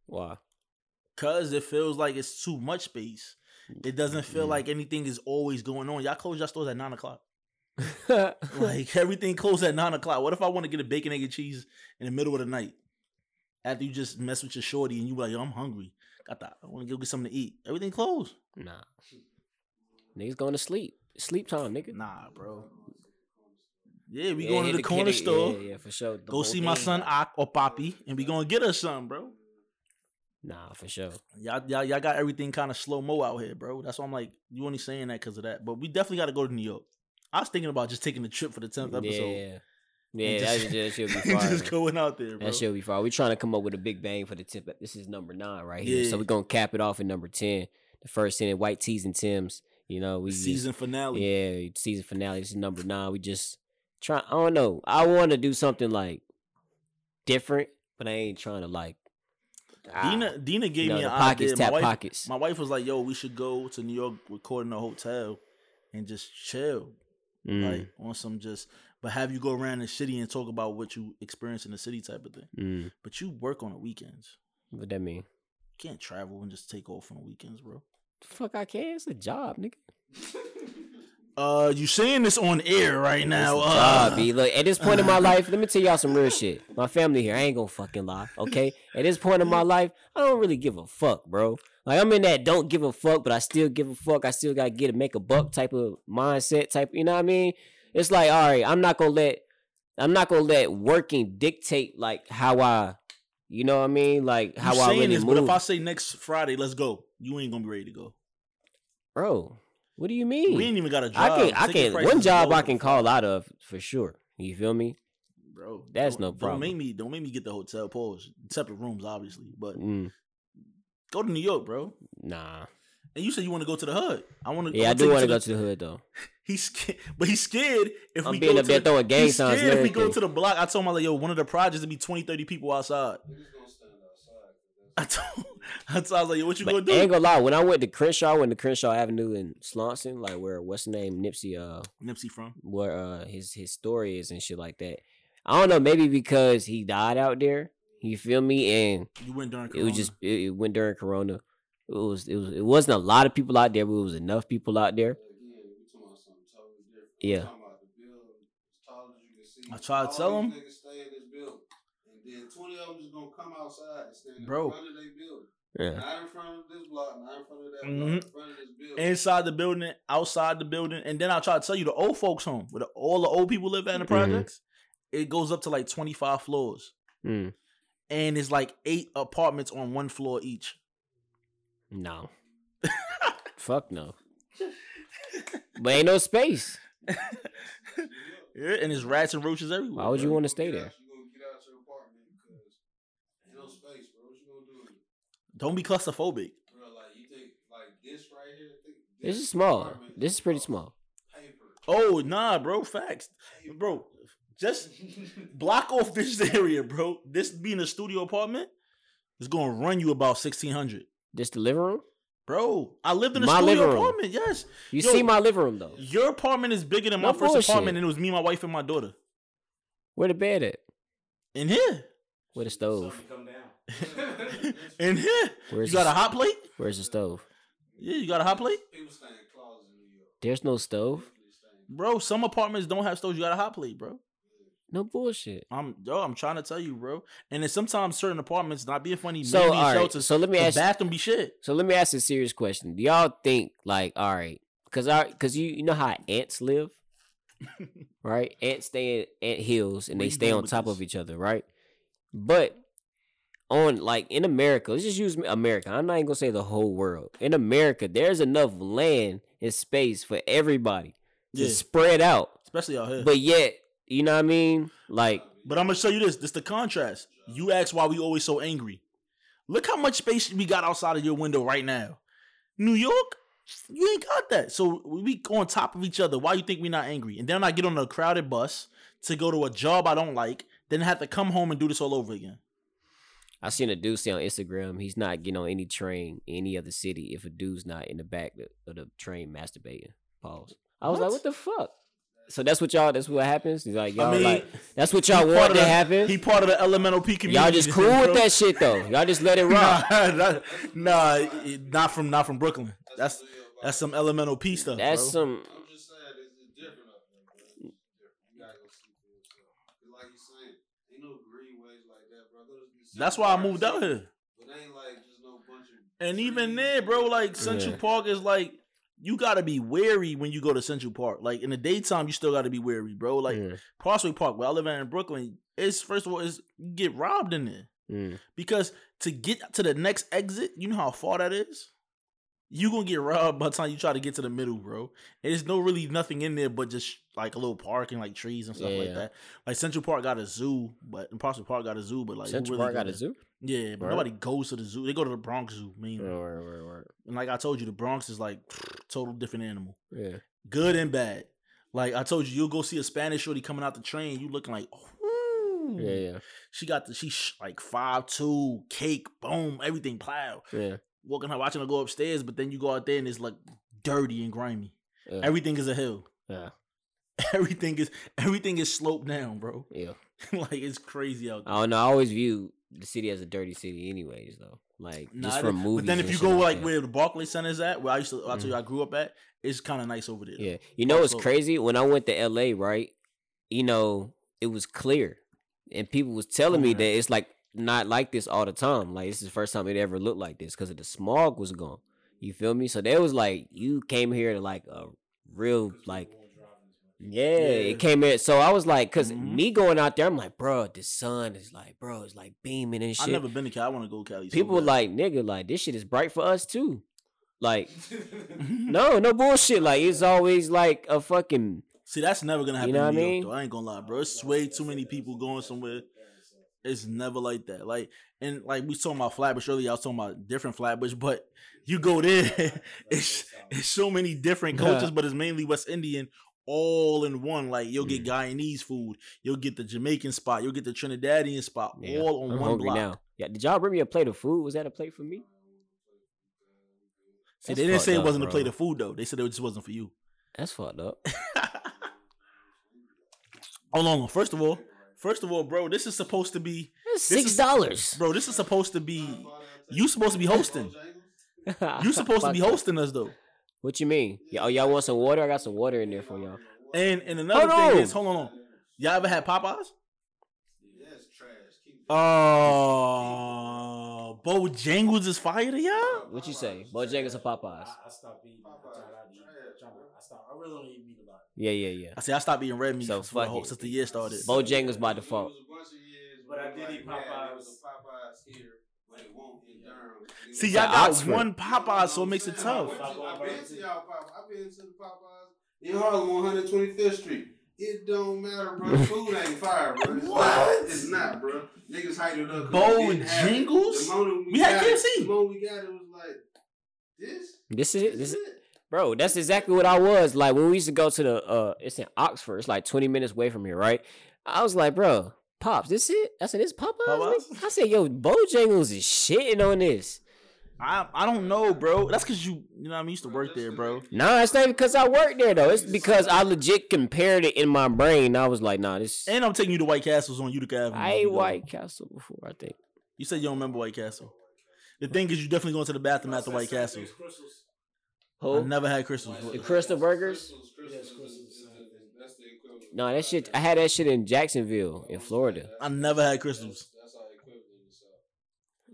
Why? Cause it feels like it's too much space. It doesn't feel Mm. like anything is always going on. Y'all close your stores at nine o'clock. [laughs] Like [laughs] everything closed at nine o'clock. What if I want to get a bacon, egg, and cheese in the middle of the night? After you just mess with your shorty and you like, yo, I'm hungry. Got that. I want to go get something to eat. Everything closed. nah. Niggas going to sleep. Sleep time, nigga. Nah, bro. Yeah, we Yeah, going to the corner store. Yeah, yeah, for sure. The Go see my son Ak or Poppy, and we gonna get us something, bro. Nah, for sure. Y'all, y'all, y'all got everything kind of slow mo out here, bro. That's why I'm like, you only saying that because of that. But we definitely got to go to New York. I was thinking about just taking the trip for the tenth episode. Yeah. Yeah, that, just- that should be [laughs] fire. just going out there, bro. That should be fire. We're trying to come up with a big bang for the tip. This is number nine right here. So we're gonna cap it off at number ten. The first ten, white tees and Tims. You know, we just- season finale. Yeah, season finale. This is number nine. We just try. I don't know. I want to do something like different, but I ain't trying to like. Ah, Dina, Dina gave you know, me the an pockets idea. My wife, pockets. my wife was like, "Yo, we should go to New York, record in a hotel, and just chill, Mm, like on some just." But have you go around the city and talk about what you experience in the city, type of thing. mm. But you work on the weekends. What that mean? You can't travel and just take off on the weekends, bro. The fuck, I can. It's a job, nigga. [laughs] Uh, you saying this on air right now? Uh, job, B. Look, at this point in my [laughs] life, let me tell y'all some real shit. My family here, I ain't gonna fucking lie, okay? At this point in my life, I don't really give a fuck, bro. Like I'm in that don't give a fuck, but I still give a fuck. I still gotta get a make a buck type of mindset, type. You know what I mean? It's like, all right, I'm not gonna let, I'm not gonna let working dictate like how I, you know what I mean? Like how I saying really this, move, but if I say next Friday, let's go, you ain't gonna be ready to go. bro. What do you mean? We ain't even got a job. I can, I Ticket can. prices One is job low. I can call out of for sure. You feel me? bro. That's don't- no Don't problem. make me don't make me get the hotel pause. Separate rooms, obviously, but Mm, go to New York, bro. nah. And you said you want to go to the hood. I want to. Yeah, I do want to go to the hood though. [laughs] He's scared, but he's scared if I'm we being go up there to the, throwing gang he's signs and scared if we go everything. to the block. I told him I was like, yo, one of the projects to be 20, 30 people outside. Niggas gonna stand outside. 'cause that's- [laughs] I told, I told I was like, what you But gonna I ain't do? gonna lie, when I went to Crenshaw, went to Crenshaw Avenue in Slauson, like where what's the name Nipsey, uh, Nipsey from. where uh his his story is and shit like that. I don't know, maybe because he died out there. You feel me? And You went during. it was just it, it went during Corona. It was it was it wasn't a lot of people out there, but it was enough people out there. But again, we talking about something totally different. Yeah. We talking about the building as tall as you can see. I tried to All tell these 'em. Niggas stay in this building, and then of them just gonna come outside and stand in Bro. front of their building. Yeah. Not in front of this block, not in front of that Mhm. block, in front of this building. inside the building, outside the building, and then I'll try to tell you the old folks' home where the, all the old people live at in the Mhm. projects. It goes up to like twenty five floors, Mm, and it's like eight apartments on one floor each. no. [laughs] Fuck no. But ain't no space. [laughs] Yeah, and there's rats and roaches everywhere. Why would you bro. want to stay there? out- You gonna get out your apartment because ain't no space, bro. What you gonna do? Don't be claustrophobic. Bro, like you think like this right here? Think This is small. This is pretty small. Paper. Oh nah, bro. Facts, Paper. bro. Just [laughs] block off this [laughs] area, bro. This being a studio apartment is gonna run you about sixteen hundred. Just the living room? Bro, I lived in a My studio living room. apartment. Yes, You Yo, see my living room though. your apartment is bigger than my No first bullshit. apartment, and it was me, my wife, and my daughter Where the bed at? in here. Where the stove? Come down. in here, Where's you got the, a hot plate? Where's the stove? Yeah, you got a hot plate, People stay in closets in New York. There's no stove. They stay in- bro. Some apartments don't have stoves. You got a hot plate, bro. No bullshit. I'm yo, I'm trying to tell you, bro. And then sometimes certain apartments, not being funny, So maybe all right. shelters, So let me the ask. bathroom be shit. So let me ask a serious question. Do y'all think like all right? Cause I, cause you, you know how ants live, [laughs] right? Ants stay in ant hills and Where they stay on top this? of each other, right? But on like in America, let's just use America. I'm not even gonna say the whole world. In America, there's enough land and space for everybody to spread out. especially out here. But, yet, you know what I mean? Like, But I'm gonna show you this. This the contrast. You ask why we always so angry. Look how much space we got outside of your window right now. New York, you ain't got that. So we go on top of each other. Why you think we not angry? And then I get on a crowded bus to go to a job I don't like, then have to come home and do this all over again. I seen a dude say on Instagram, he's not getting on any train in any other city if a dude's not in the back of of the train masturbating. Pause. I was like, What? what the fuck? So that's what y'all. That's what happens. He's like, y'all I mean, like, that's what y'all want to the- happen. He part of the elemental P community. Y'all just cool with that shit though. Y'all just let it [laughs] rock. Nah, nah, nah, not from not from Brooklyn. That's that's some elemental P stuff. That's bro. some. I'm just saying, it's, it's different up there, bro. It's different. You gotta go see for yourself. 'Cause like you saying, ain't no greenways like that, bro. Go to the That's why I moved Park out here. But ain't like just no bunch of. And even trees there, bro, like Central Yeah. Park is like you gotta be wary when you go to Central Park. Like in the daytime, you still gotta be wary, bro. Like Mm, Parkway Park, where I live at in Brooklyn, it's first of all, is you get robbed in there mm. because to get to the next exit, you know how far that is. You gonna get robbed by the time you try to get to the middle, bro. And there's no really nothing in there but just like a little park and like trees and stuff like Yeah. that. Like Central Park got a zoo, but and Park got a zoo, but like Central really Park go got a zoo. Yeah, but nobody goes to the zoo. They go to the Bronx Zoo, mainly. Word, word, word. And like I told you, the Bronx is like [sniffs] total different animal, Yeah. good and bad. Like I told you, you'll go see a Spanish shorty coming out the train. You looking like, Ooh. Yeah, yeah, She got the she sh- like five two cake, boom, everything plow. yeah. Walking her, watching her go upstairs, but then you go out there and it's like dirty and grimy. Yeah. Everything is a hill. yeah. [laughs] Everything is everything is sloped down, bro. [laughs] yeah. like it's crazy out there. I don't know. I always view the city as a dirty city, anyways. Though, like Nah, just from movies. But then if you go like like where the Barclay Center is at, where I used to, I told Mhm. you I grew up at, it's kind of nice over there. Yeah. You know what's crazy? When I went to LA, right? You know, it was clear. And people was telling me Yeah. that it's like not like this all the time. Like this is the first time it ever looked like this because of the smog was gone. You feel me? So there was like you came here to like a real like yeah, Yeah. it came in. So I was like, because Mhm. me going out there, I'm like, bro, the sun is like, bro, it's like beaming and shit. I shit. never been to Cali. I want to go to Cali. so People were like, nigga, like this shit is bright for us too. Like, [laughs] no, no bullshit. Like it's always like a fucking See, that's never gonna happen. You know what I York, mean? though. I ain't gonna lie, bro. It's way too many people going somewhere. It's never like that. Like and like we was talking about Flatbush earlier. I was talking about different Flatbush, but you go there, [laughs] [laughs] it's it's so many different cultures, but it's mainly West Indian, all in one. Like you'll get mm. Guyanese food, you'll get the Jamaican spot, you'll get the Trinidadian spot, Yeah, all on I'm one block. now. Yeah, did y'all bring me a plate of food? Was that a plate for me? See, That's they didn't say it up, wasn't a plate of food though. They said it just wasn't for you. That's fucked up. [laughs] Hold on. First of all, first of all, bro, this is supposed to be, This six dollars. bro. This is supposed to be. You supposed to be hosting. You [laughs] supposed to be hosting us though. What you mean? Oh, y'all want some water? I got some water in there for y'all. And and another Hold thing on. is, hold on. Y'all ever had Popeyes? Yeah, it's trash. Keep it. Oh, Bojangles is fire to y'all. What you say? Bojangles or Popeyes? I, I stopped eating. I tried out. I I stopped. I really don't eat meat a lot. Yeah, yeah, yeah. I say I stopped eating red meat So for the fuck whole, since the year started. Bojangles by default. It was a bunch of years But I did eat man, there Popeyes. was a Popeyes here, but it won't in Durham. It See, y'all got Oxford. one Popeyes, so it makes it tough. I've been to y'all Popeyes. I've been to the Popeyes in Harlem on 125th Street. It don't matter, bro. [laughs] Food ain't fire, bro. It's What? Not, it's not, bro. Niggas hyped it up. 'cause we didn't it. The moment We had got it- KFC. The moment we got it, it was like, this? This is it. This is it. Bro, that's exactly what I was. Like when we used to go to the uh it's in Oxford, it's like 20 minutes away from here, right? I was like, bro, Pops, this it? I said, this Popeyes? Popeyes? I said, yo, Bojangles is shitting on this. I I don't know, bro. That's because you you know what I mean, used to work there, bro. Nah, it's not because I worked there though. It's because I legit compared it in my brain. I was like, nah, this. And I'm taking you to White Castles on Utica Avenue. I ate White Castle before, I think. You said you don't remember White Castle. The thing is, you definitely going to the bathroom after White Castle. I never had Krystals. The Krystal Burgers? That's the equivalent. No, that shit. I had that shit in Jacksonville, in Florida. I never had Krystals. That's our equivalent in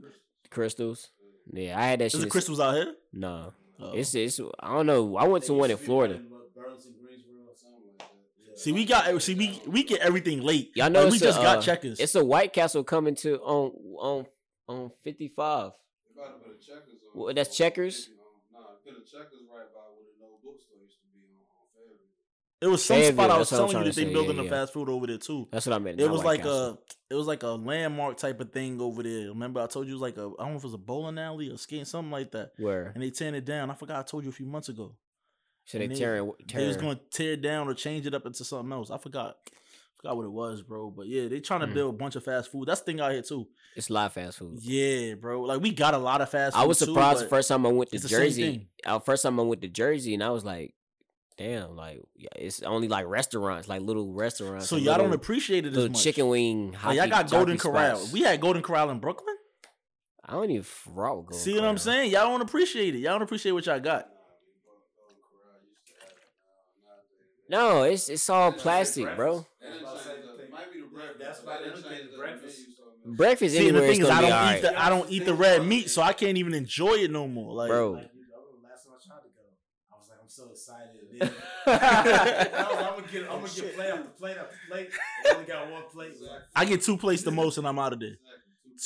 the South. Krystals. Yeah, I had that Is shit. the Krystals out here? No, Oh. it's it's. I don't know. I went to one in Florida. Burlington, Greensboro, Something like that. See, we got see we we get everything late. Y'all know Like, we it's a, just got uh, checkers. It's a White Castle coming to on on on fifty five. They about to put a checkers on. Well, that's Checkers? Nah, put a checkers right by where the no bookstore used to be on, on Fairview. It was some Fayetteville, spot I was that's what I'm telling you that they say, building yeah, a yeah. fast food over there too. That's what I meant. It not was like a it was like a landmark type of thing over there. Remember I told you it was like a I don't know if it was a bowling alley or skating something like that. where And they tearing it down. I forgot I told you a few months ago. so they tearing They was going to tear it down or change it up into something else. I forgot. Forgot what it was, bro. But yeah, they trying to Mm. build a bunch of fast food. That's the thing out here too. It's a lot of fast food. Yeah, bro. Like we got a lot of fast food. I was too, surprised the first time I went to the Jersey. Uh, first time I went to Jersey, and I was like, "Damn!" Like yeah, it's only like restaurants, like little restaurants. So y'all don't appreciate it as little much. chicken wing. Oh, like, Hockey, y'all got Golden Corral. spots. We had Golden Corral in Brooklyn. I don't even fraud with Golden See what I'm saying? Y'all don't appreciate it. Y'all don't appreciate what y'all got. No, it's it's all plastic, bro. They didn't change the- might be the breakfast. That's why they they don't change the breakfast. menu so much. Breakfast See, and the thing is, I don't eat right, the I don't eat the red meat, so I can't even enjoy it no more. Like, bro. Like, you know, last time I tried to go, I was like, I'm so excited. And then, I was like, I'm gonna get, I'm gonna get plate after plate after plate. I only got one plate. left. I get two plates the most, and I'm out of there. Exactly.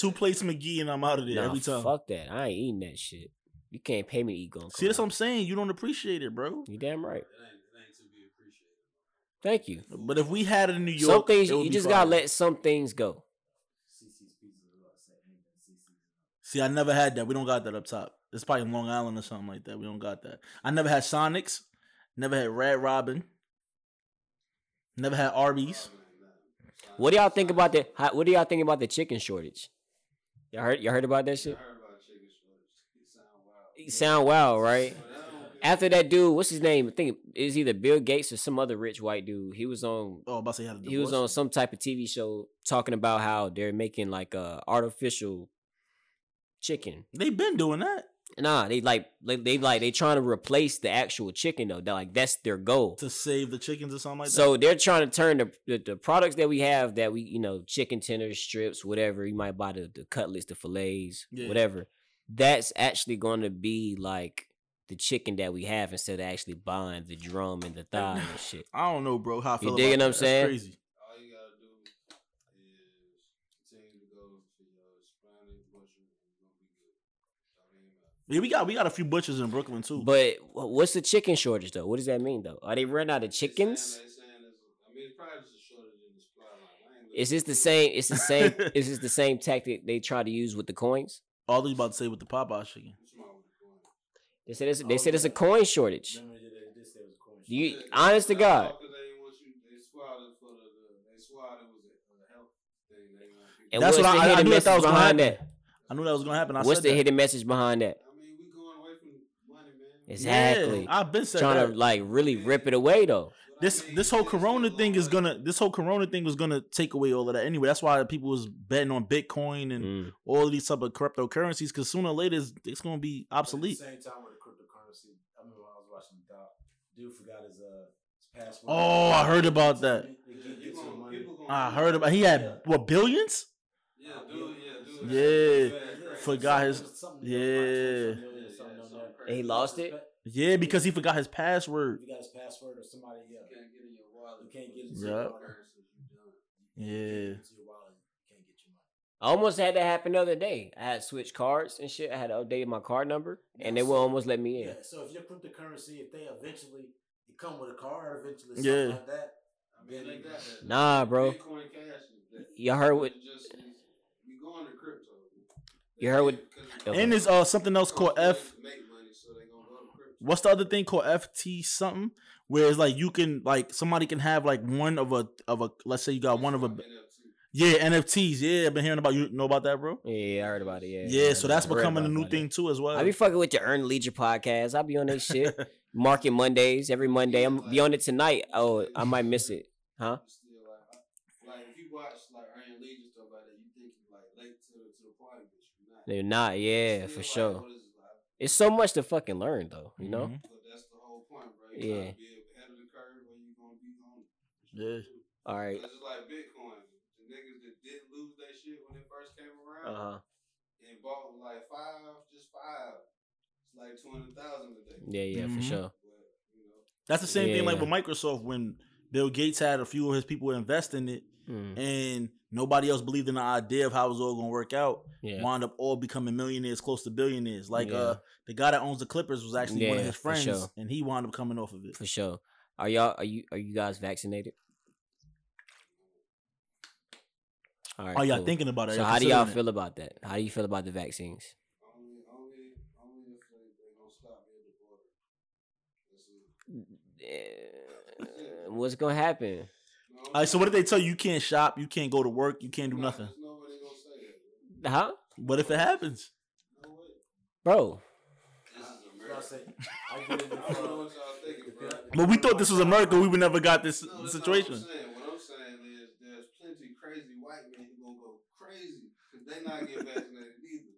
Two plates McGee, and I'm out of there Nah, every time. fuck that. I ain't eating that shit. You can't pay me to eat Golden See, that's what I'm saying. You don't appreciate it, bro. You damn right. It ain't, it ain't to be appreciated. Thank you. But if we had it in New York, Some things it would you be just fire. gotta let some things go. Cicis pizza. I said, ain't been Cicis. See, I never had that. We don't got that up top. It's probably in Long Island or something like that. We don't got that. I never had Sonics. Never had Red Robin. Never had Arby's. What do y'all think about the? how- What do y'all think about the chicken shortage? Y'all heard? Y'all heard about that I shit? heard about chicken shortage. It sound wild. It sound wild, right? But I don't- After that dude, what's his name? I think it's either Bill Gates or some other rich white dude. He was on. Oh, about to say he had a He was on some type of TV show talking about how they're making like a artificial chicken. They've been doing that Nah, they like they, they like they trying to replace the actual chicken though. They're like that's their goal. to save the chickens or something like that. So they're trying to turn the, the the products that we have that we you know chicken tenders, strips, whatever you might buy the, the cutlets, the fillets, Yeah. whatever. That's actually going to be like the chicken that we have instead of actually buying the drum and the thigh and shit. [laughs] I don't know, bro. How I You feel digging about what I'm saying? Crazy. All you gotta do is continue to go to your Hispanic butcher and you're gonna be good. Stop eating that. Yeah, we got we got a few butchers in Brooklyn too. But what's the chicken shortage though? What does that mean though? Are they running out of chickens? they saying it's- I mean, it's probably just a shortage in the supply line. I ain't Is this the same? Is the same? [laughs] is this the same tactic they try to use with the coins? all these about to say with the Popeye chicken. What's wrong with the coin? They said it's, they said it's a coin shortage. Remember they did this? There was a coin. Do you, Yeah, honest to God, all 'cause they ain't want you. They swallowed it for the. the they swallowed it was a, a health thing. They want people. and That's what the I- I knew that was gonna behind happen. that? I knew that was gonna happen. I What's said the that. hidden message behind that? I mean, we going away from money, man. Exactly. Yeah, I've been said Trying that. to like really rip it away though. This this whole corona thing is gonna this whole corona thing was gonna take away all of that anyway that's why people was betting on bitcoin and Mm. all of these type of cryptocurrencies because sooner or later it's, it's gonna be obsolete At the same time with the cryptocurrency, I remember when I was watching the doc, dude forgot his uh his password. Oh, I heard about that. They get- You get some gonna- money. people gonna- i heard about he had what billions Yeah, dude. Yeah, dude. Yeah, forgot his- yeah. like something something on there. And he lost it. yeah because he forgot his password If you got his password or somebody, yeah. You can't get in your wallet. You can't get into your your wallet. currencies, you done. You Yeah. can't get into your wallet, you can't get your money. I almost had that happen the other day. I had switched cards and shit. I had to update my card number, and they will almost let me in. Yeah, so if your cryptocurrency, if they eventually you come with a card, eventually something Yeah. like that, I mean, they got that. Nah, bro. Bitcoin Cash. is that- Y'all heard what- it's Just, we going to crypto. You heard what- Because- and there's uh something else called f Make money, so they gonna go to crypto. What's the other thing called ft something where it's like you can like somebody can have like one of a of a let's say you got one of a Yeah, NFTs. Yeah, I've been hearing about you. Know about that, bro? Yeah, I heard about it. Yeah, Yeah, I so that's about- I read becoming a new thing it. too, as well. I be fucking with your Earn Leisure podcast. I be on that shit. [laughs] Market Mondays every Monday. I'm be on it tonight. Oh, I might miss it. Huh? Like, if you watch like Iron Legion stuff like that, you think you like late to the, to the party, but you're not. They're not. Yeah, for sure. It's so much to fucking learn, though. You know. Mhm. But that's the whole point, bro. You Yeah. be ahead of the curve or you gonna be on it. Yeah. All right. It's just like Bitcoin. The niggas that didn't lose that shit when it first came around Uh huh. and bought like five, just five. It's like two hundred thousand a day. Yeah, yeah, for Mhm. sure. But you know, That's the same thing like Yeah. with Microsoft when Bill Gates had a few of his people invest in it Mm, and nobody else believed in the idea of how it was all gonna work out. yeah. Wound up all becoming millionaires, close to billionaires. Like Yeah. uh the guy that owns the Clippers was actually one of his friends sure. and he wound up coming off of it. For sure. Are y'all? Are you? Are you guys vaccinated? All right. Oh y'all cool. thinking about it. So how do y'all considering feel about that? How do you feel about the vaccines? only, only, only if they, they gonna stop me at the border. That's it. What's gonna happen? You know it? All right, so what did they tell you? You can't shop, you can't go to work, you can't do Nah, nothing. There's no way they gonna say that. Huh, What if it happens? Bro. No bro? This is I America. say, [laughs] I get it. [laughs] I don't know what y'all thinking, bro. But we thought this was America, we would never got this No, that's not what I'm situation. saying. What I'm saying is there's plenty crazy white men who gonna go crazy because they not get vaccinated either.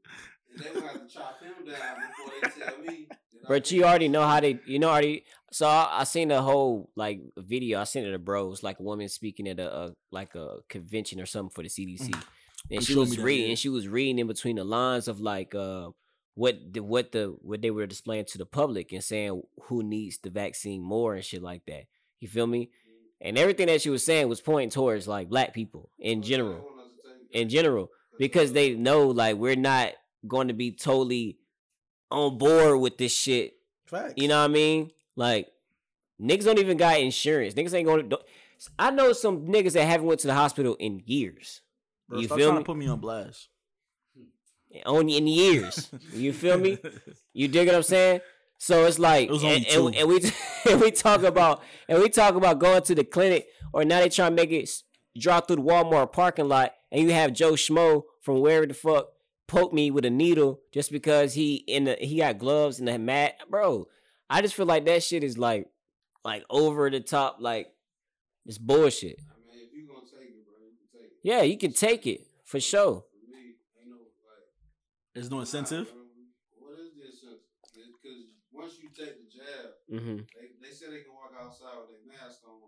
And they gonna have to chop him down before they tell me. But you already know how they, you know, already. So I, I seen the whole like video. I seen it to bros, like a woman speaking at a, a like a convention or something for the CDC, [laughs] and she was reading, and she was reading in between the lines of like uh what the what the what they were displaying to the public and saying who needs the vaccine more and shit like that. You feel me? And everything that she was saying was pointing towards like black people in general, want us to take it. in general, because they know like we're not going to be totally on board with this shit Facts. you know what I mean? Like niggas don't even got insurance. Niggas ain't going to. I know some niggas that haven't went to the hospital in years. Bro, you feel trying me? to put me on blast. Only in years. You feel me? [laughs] You dig what I'm saying? So it's like, It and, and, and we [laughs] and we talk about and we talk about going to the clinic, or now they try to make it drop through the Walmart parking lot, and you have Joe Schmo from wherever the fuck poke me with a needle just because he in the he got gloves and a mat, bro. I just feel like that shit is like like over the top, like it's bullshit. I mean, if you gonna take it, bro, you can take it. Yeah, you can take it for sure. For me, ain't no like. There's no incentive. What is the incentive? Because once you take the jab, hmm they, they say they can walk outside with their mask on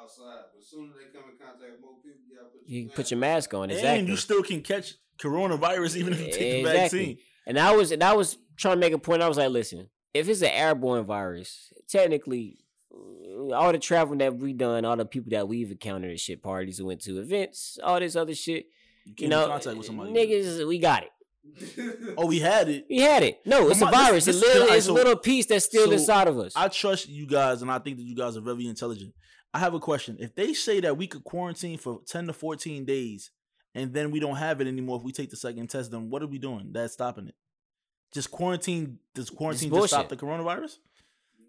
outside, but as soon as they come in contact with more people, you gotta put your You can put your mask on. And Exactly. you still can catch coronavirus even if you take the vaccine. And I was and I was trying to make a point. I was like, listen, if it's an airborne virus, technically, uh, all the traveling that we've done, all the people that we've encountered at shit parties, and went to events, all this other shit, You you came know, in contact with somebody. niggas, we got it. [laughs] Oh, we had it. We had it. No, it's a Come on, virus. this- this- literally alright, it's a so- little piece that's still so inside of us. I trust you guys, and I think that you guys are very intelligent. I have a question. If they say that we could quarantine for 10 to 14 days and then we don't have it anymore if we take the second test, then what are we doing? That's stopping it. Just quarantine, does quarantine just stop the bullshit. coronavirus?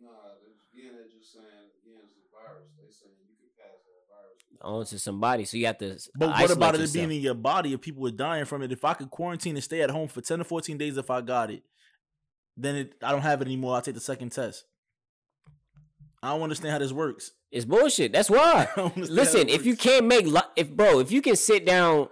Nah, they- again, they're just saying, again, it's a virus. They saying you can pass that virus. Oh, onto somebody, so you have to. But what isolate about it yourself. being in your body if people were dying from it? If I could quarantine and stay at home for 10 to 14 days if I got it, then it, I don't have it anymore. I'll take the second test. I don't understand how this works. It's bullshit. That's why. [laughs] I don't understand how Listen, it if you can't make li- if bro, if you can sit down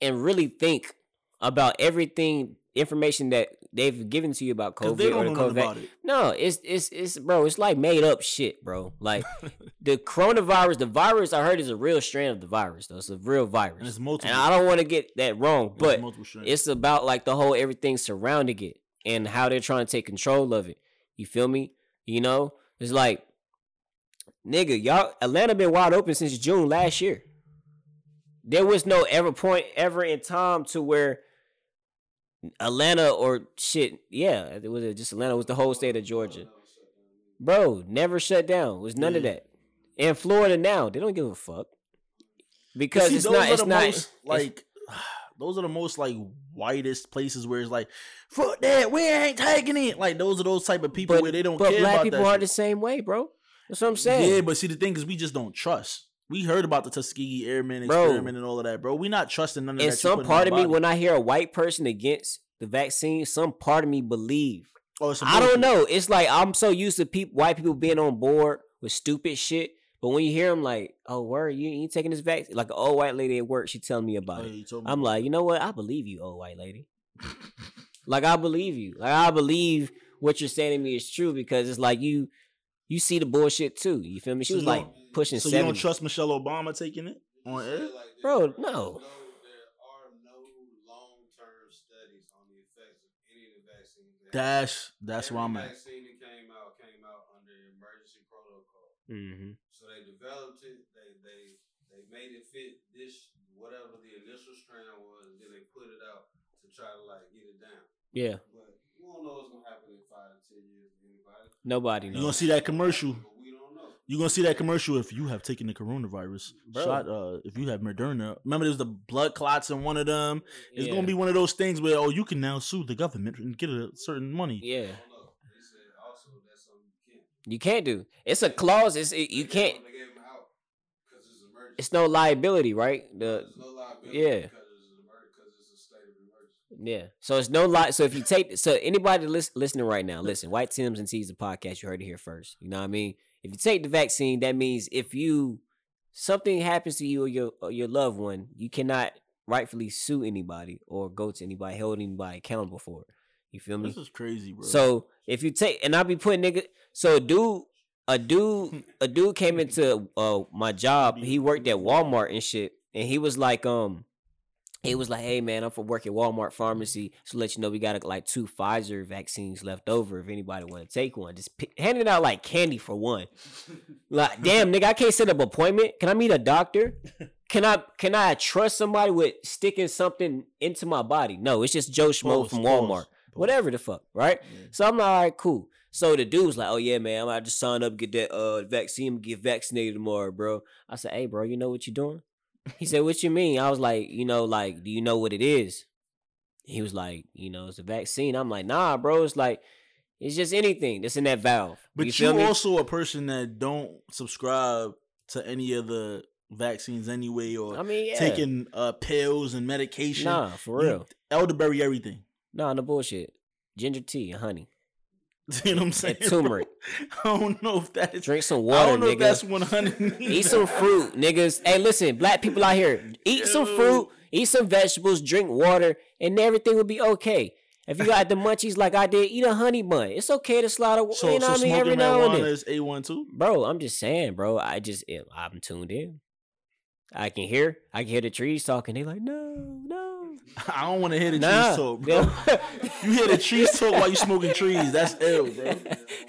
and really think about everything information that they've given to you about COVID they or don't the know COVID, about it. no, it's it's it's bro, it's like made up shit, bro. Like [laughs] the coronavirus, the virus I heard is a real strain of the virus, though. It's a real virus, And it's multiple. and I don't want to get that wrong, but strains. it's about like the whole everything surrounding it and how they're trying to take control of it. You feel me? You know, it's like, nigga, y'all Atlanta been wide open since June last year. There was no ever point ever in time to where Atlanta or shit, yeah, it was just Atlanta it was the whole state of Georgia. Bro, never shut down. It was none of that. In Florida now, they don't give a fuck. Because See, it's not it's not most, like [sighs] those are the most like whitest places where it's like fuck that we ain't taking it like those are those type of people but, where they don't but care black people are shit. the same way, bro. That's what I'm saying. yeah but see the thing is we just don't trust We heard about the Tuskegee Airmen Bro. experiment and all of that, bro. We not trusting none of that. And some part of me, when I hear a white person against the vaccine, some part of me believe. oh, I don't know. It's like I'm so used to people, white people being on board with stupid shit. But when you hear them like, "Oh, where you you ain't taking this vaccine?" Like an old white lady at work, she telling me Oh, about yeah, it. me I'm like, you know what? I believe you, old white lady. [laughs] like I believe you. Like I believe what you're saying to me is true because it's like you you see the bullshit too. You feel me? She So was like pushing So you don't trust Michelle Obama taking it on air? Bro, no. There are no long-term studies on the effects of any of the vaccines. that- That's that's Every where I'm at. vaccine that came out came out under emergency protocol. hmm So they developed it. They they they made it fit this whatever the initial strand was, and then they put it out to try to like get it down. Yeah, But we don't know what's gonna happen in five to ten years with anybody. nobody You gonna see that commercial? But we don't know. You gonna see that commercial if you have taken the coronavirus Bro. shot? Uh, if you have Moderna, remember there's the blood clots in one of them. It's Yeah. gonna be one of those things where oh, you can now sue the government and get a certain money. Yeah, We don't know. They said also that's something you can't. do. It's a clause. It's it, you can't. them- They gave them out because it's no liability, right? The no liability yeah. because it's an emer- because it's a state of emergency. Yeah. So it's no lie. So if you take so anybody lis- listening right now, listen, White Tims and T's the podcast, you heard it here first. You know what I mean? If you take the vaccine, that means if you something happens to you or your or your loved one, you cannot rightfully sue anybody or go to anybody, hold anybody accountable for it. You feel me? This is crazy, bro. So if you take and I'll be putting nigga so a dude a dude a dude came into uh my job, he [laughs] worked at Walmart and shit, and he was like, um he was like, Hey man, I'm for work at Walmart pharmacy. So let you know we got like two Pfizer vaccines left over if anybody want to take one. Just pick, hand it out like candy for one. [laughs] Like, damn nigga, I can't set up an appointment. Can I meet a doctor? [laughs] Can I can I trust somebody with sticking something into my body? No, it's just Joe Schmo from Walmart. Whatever the fuck, right? Yeah. So I'm like, all right, cool. So the dude was like, oh yeah, man, I'm about to sign up, get that uh vaccine, get vaccinated tomorrow, bro. I said, hey, bro, you know what you're doing? He said, what you mean? I was like, you know, like, do you know what it is? He was like, you know, it's a vaccine. I'm like, nah, bro. It's like, it's just anything that's in that valve. But you you, also a person that don't subscribe to any of the vaccines anyway, or I mean, yeah. taking uh pills and medication. Nah, for You- real. elderberry, everything. Nah, no bullshit. Ginger tea honey. [laughs] You know what I'm saying? And turmeric. [laughs] I don't know if that is. Drink some water, I don't know nigga. if that's one hundred. [laughs] Eat some fruit, niggas. Hey, listen, black people out here, eat some fruit, eat some vegetables, drink water, and everything will be okay. If you got the munchies like I did, eat a honey bun. It's okay to a, So, you know so what I mean, every now and then. is a one too. Bro, I'm just saying, bro. I just I'm tuned in. I can hear, I can hear the trees talking. They like, no, no, [laughs] I don't want to hear the nah. trees talk, bro. [laughs] you hear the trees talk while you smoking trees. That's ill, bro.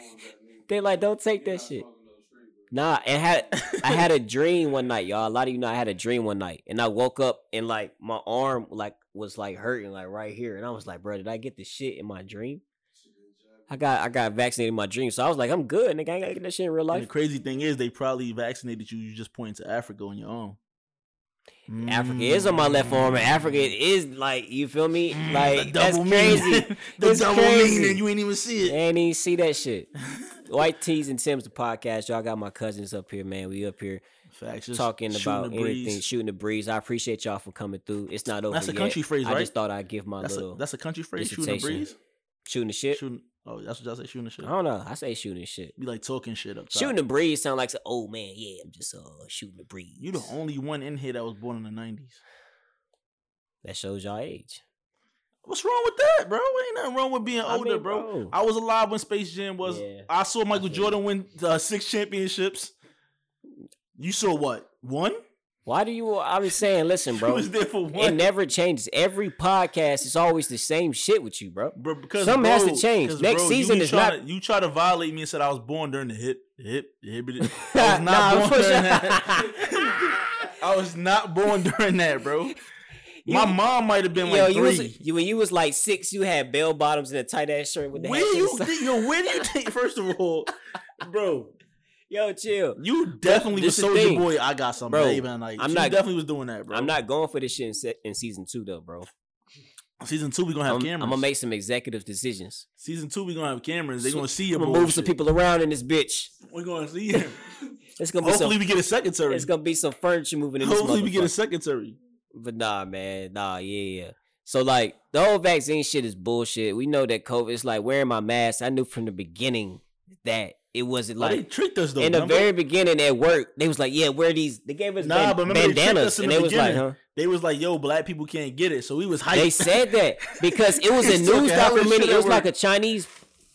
[laughs] they like, don't take that shit. Nah, and had I had a dream one night, y'all. A lot of you know I had a dream one night, and I woke up and like my arm like was like hurting like right here, and I was like, bro, did I get the shit in my dream? I got I got vaccinated in my dream, so I was like, I'm good, nigga. I ain't gotta get that shit in real And the crazy thing is, they probably vaccinated you. You just point to Africa on your own. Africa is on my left arm, and Africa is like, you feel me? Mm, Like that's crazy. [laughs] the It's double crazy. meaning. You ain't even see it. ain't even see that shit. [laughs] White Tees and Tim's the podcast. Y'all got my cousins up here, man. We up here Facts. Talking shooting about anything, shooting the breeze. I appreciate y'all for coming through. It's not over. That's a yet. country phrase, I right? just thought I'd give my That's little a that's a country phrase. Shooting the breeze. Shooting the shit. Shooting. Oh, that's what y'all say. Shooting the shit. I don't know. I say shooting shit. Be like talking shit up top. Shooting the breeze sound like, oh man, yeah, I'm just uh shooting the breeze. You the only one in here that was born in the nineties. that shows y'all age. What's wrong with that, bro? Ain't nothing wrong with being I older, mean, bro. bro. I was alive when Space Jam was. Yeah, I saw Michael feel Jordan win uh, six championships. You saw what? One? Why do you? I was saying, listen, [laughs] bro. was there for It never changes. Every podcast is always the same shit with you, bro. Bro, because Something has to change. Next bro, season is not- To, you try to violate me and said I was born during the hip, hip, hip. [laughs] I was [laughs] Nah, not born for during sure. that. I was not born during that, bro. You- My mom might have been Yo, like you was three. you, when you was like six, you had bell bottoms and a tight ass shirt with the where hat to the you think, yo, where do you think? First of all, bro, Yo, chill. you definitely was this the Soldier. Boy. I got some Bro, baby. And like, I'm not- definitely was doing that, bro. I'm not going for this shit in, se- in season two though, bro. Season two, we gonna have I'm, cameras. I'm gonna make some executive decisions. Season two, we gonna have cameras. They So- gonna see you. Move some people around in this bitch. We're gonna see him. [laughs] It's gonna be Hopefully, some. we get a secretary. It's gonna be some furniture moving in this Hopefully, we get a secretary. But nah, man, nah, yeah, yeah. So like the whole vaccine shit is bullshit. We know that COVID is like wearing my mask. I knew from the beginning that it wasn't oh, Like, they tricked us though. in the remember? very beginning at work. They was like, yeah, wear these. They gave us Nah, ban- but remember they bandanas, in and the they was like, huh? they was like, "Yo, black people can't get it," so we was hyped. They said that [laughs] because it was a news documentary. It was like a Chinese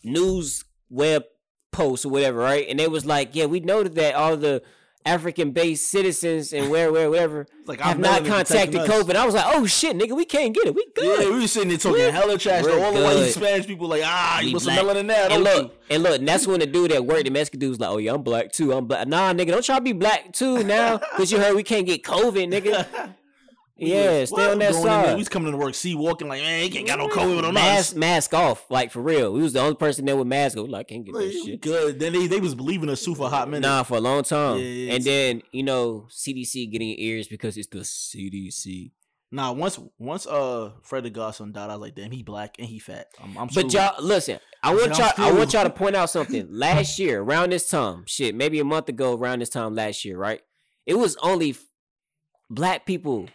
news web post or whatever, right? And they was like, yeah, we noted that all the African based citizens and where, where, wherever [laughs] like, have our not contacted protecting. COVID. I was like, oh shit, nigga, we can't get it. We good. Yeah, we was sitting there talking We're- hella trash. we're though. All the white. Spanish people like, ah, you We put some black. melanin in there, and don't look, and look, and that's when the dude at work, the Mexican dude was like, "Oh yeah, I'm black too. I'm black." Nah, nigga, don't try to be black too now, because you heard we can't get COVID, nigga. [laughs] you? yeah, What? stay on that Going side. We was coming to work, see walking like, man, he can't got no COVID on mask, us. mask off, like for real. We was the only person there with mask. on. Like, can't get Like, we shit. Good. Then they, they was believing us super hot minute. Nah, for a long time. Yeah, and then you know CDC getting ears because it's the CDC. Nah, once once uh Fred Godson died, I was like, damn, he black and he fat. I'm, I'm But y'all, listen. I want y'all. I want y'all to point out [laughs] something. Last year, around this time, shit, maybe a month ago, around this time last year, right? It was only black people,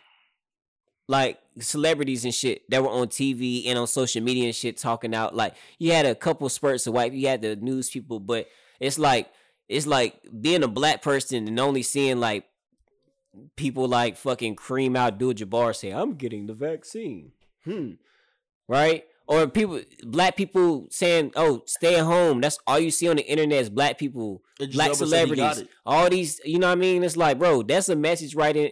like celebrities and shit, that were on TV and on social media and shit talking out. Like you had a couple spurts of white. You had the news people, but it's like it's like being a black person and only seeing like people like fucking Kareem out Abdul-Jabbar say, "I'm getting the vaccine." Hmm. Right? Or people, black people saying, "Oh, stay at home." That's all you see on the internet is black people, black Elba said he got celebrities. All these, you know what I mean? It's like, bro, that's a message right in.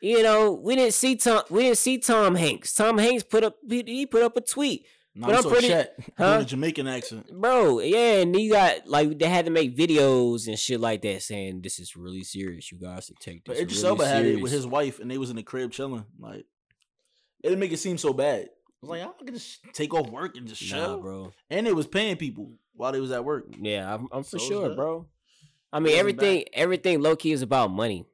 You know, we didn't see Tom. We didn't see Tom Hanks. Tom Hanks put up. He, he put up a tweet, Nah, but I'm I'm so pretty- Chet huh? a Jamaican accent. bro. Yeah, and you got like they had to make videos and shit like that saying this is really serious. You guys should take this. But really Elba had it with his wife, and they was in the crib chilling. Like, it didn't make it seem so bad. I was like, I can just take off work and just Nah, chill, bro. And it was paying people while they was at work. Yeah, I'm, I'm for So sure, bro. I mean, everything, everything low key is about money,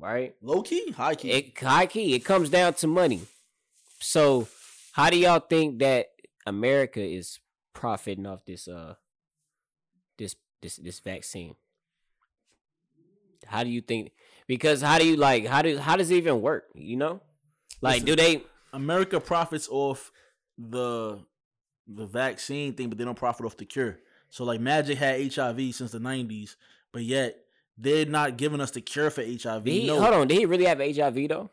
right? Low key, high key. It high key, it comes down to money. So, how do y'all think that America is profiting off this uh this this this vaccine? How do you think? Because how do you like? How do how does it even work? You know, like do they? America profits off the the vaccine thing, but they don't profit off the cure. So like Magic had HIV since the nineties, but yet they're not giving us the cure for HIV. He, no, Hold on, did he really have HIV though?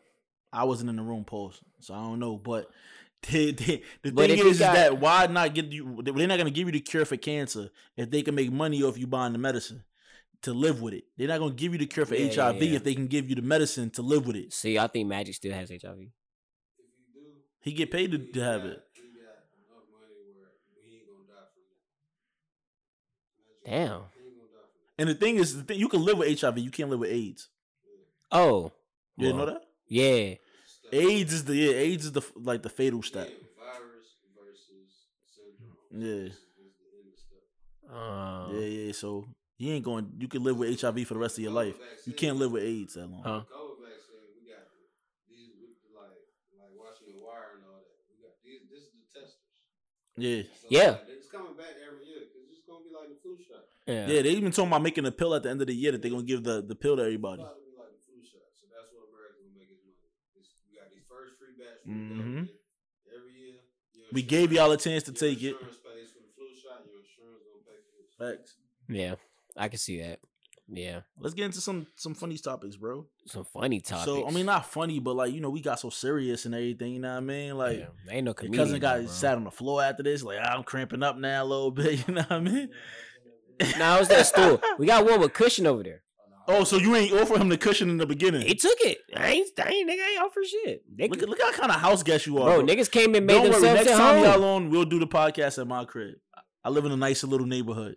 I wasn't in the room post, so I don't know. But [laughs] they, they, the But thing if is, he is got- that why not get you? They're not going to give you the cure for cancer if they can make money off you buying the medicine to live with it. They're not going to give you the cure for Yeah, yeah, HIV yeah. if they can give you the medicine to live with it. See, I think Magic still has HIV. If you do, He get paid to, to have it. got- He got enough money where he ain't gonna die from that. Damn. And the thing is, the thing, you can live with HIV, you can't live with AIDS. Oh, You didn't know that? Yeah, AIDS is the yeah, AIDS is the like the fatal Yeah, step. virus versus syndrome. Yeah. This is the end of stuff. uh, Yeah, yeah. So you ain't going. You can live with HIV for the rest of your life. You can't live with AIDS that long. Huh? COVID vaccine, we got these we- like like watching the wire and all that. We got these. This is the testers. Yeah, So, Yeah. like, it's coming back every year because it's gonna be like the flu shot. Yeah, yeah. They even talking about making a pill at the end of the year that they're gonna give the the pill to everybody. about to be like the flu shot. So that's what America will make its money. It's, we got these first free batch from the Mhm. every year. We gave y'all a chance to take it. Insurance pays for the flu shot. Your insurance gonna pay for this. Facts. yeah. I can see that. Yeah, Let's get into some some funny topics, bro. some funny topics. So I mean, not funny, but like you know, we got so serious and everything. You know what I mean? Like. yeah, ain't no Your comedian. cousin got bro. sat on the floor after this, like "Ah, I'm cramping up now a little bit. [laughs] You know what I mean? Nah, it's that stool. We got one with cushion over there. Oh, so you ain't offer him the cushion in the beginning? He took it. I ain't, I ain't, nigga, I ain't offer shit. Nigga, Look at look how kind of house guest you are, bro, bro. niggas came and made Don't worry, themselves next at time home. y'all on, we'll do the podcast at my crib. I live in a nicer little neighborhood.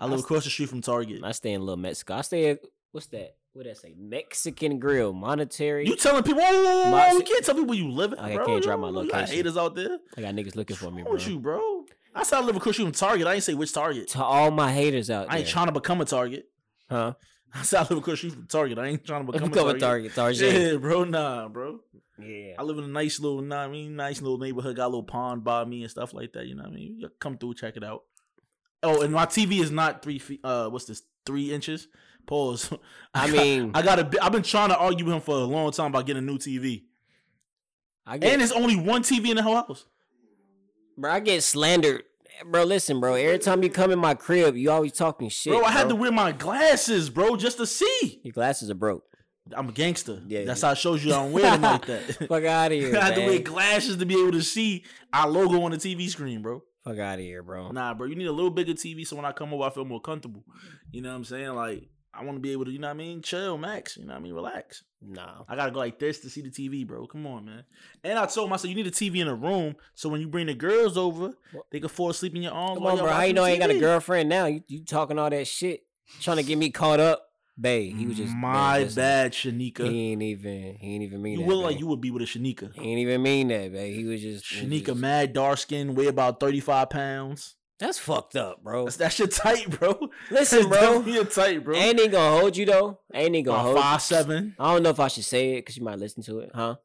I live across the street from Target. I stay in Little Mexico. I stay at what's that? What that say? Mexican Grill, monetary. You telling people? Whoa, whoa, whoa, you can't tell people where you live. I bro. can't drop my don't- you got haters out there. I got niggas looking for me, bro. with you, bro? I saw I live across the street from Target. I ain't say which Target. To all my haters out there. I ain't trying to become a Target. huh? [laughs] I saw I live across the street from Target. I ain't trying to become, Become a a Target. target. Target. [laughs] Yeah, bro. Nah, bro. Yeah. I live in a nice little, nah, I mean, nice little neighborhood. Got a little pond by me and stuff like that. You know what I mean? Come through, check it out. Oh, and my TV is not three feet. Uh, what's this? Three inches. Pause. [laughs] I got- mean- I got a. I've been trying to argue with him for a long time about getting a new TV, I get, and it's only one TV in the whole house. Bro, I get slandered. Bro, listen, bro. Every time you come in my crib, you always talking shit. bro, I had to wear my glasses, bro, just to see. Your glasses are broke. I'm a gangster. Yeah, that's yeah. how it shows you I don't wear them like that. [laughs] Fuck out of here, [laughs] I had to wear glasses to be able to see our logo on the TV screen, bro. Fuck out of here, bro. Nah, bro, you need a little bigger TV so when I come over, I feel more comfortable. You know what I'm saying? Like, I want to be able to, you know what I mean? Chill, max. You know what I mean? Relax. Nah. I gotta go like this to see the TV, bro. Come on, man. And I told him, I said, you need a TV in a room so when you bring the girls over, they can fall asleep in your arms. Come on, bro. How you know I ain't got a girlfriend now? You, you talking all that shit, trying to get me caught up, babe. He was just My listen, bad, He Shanika. ain't even. He ain't even mean You that. would like you would be with a Shanika. He ain't even mean that, babe. He was just he was Shanika, just- mad dark skin, weigh about 35 pounds. That's fucked up, bro. That's that shit tight, bro. [laughs] Listen, That's bro. definitely tight, bro. Ain't even gonna hold you though. Ain't even gonna About hold. you. five seven. I don't know if I should say it because you might listen to it, huh?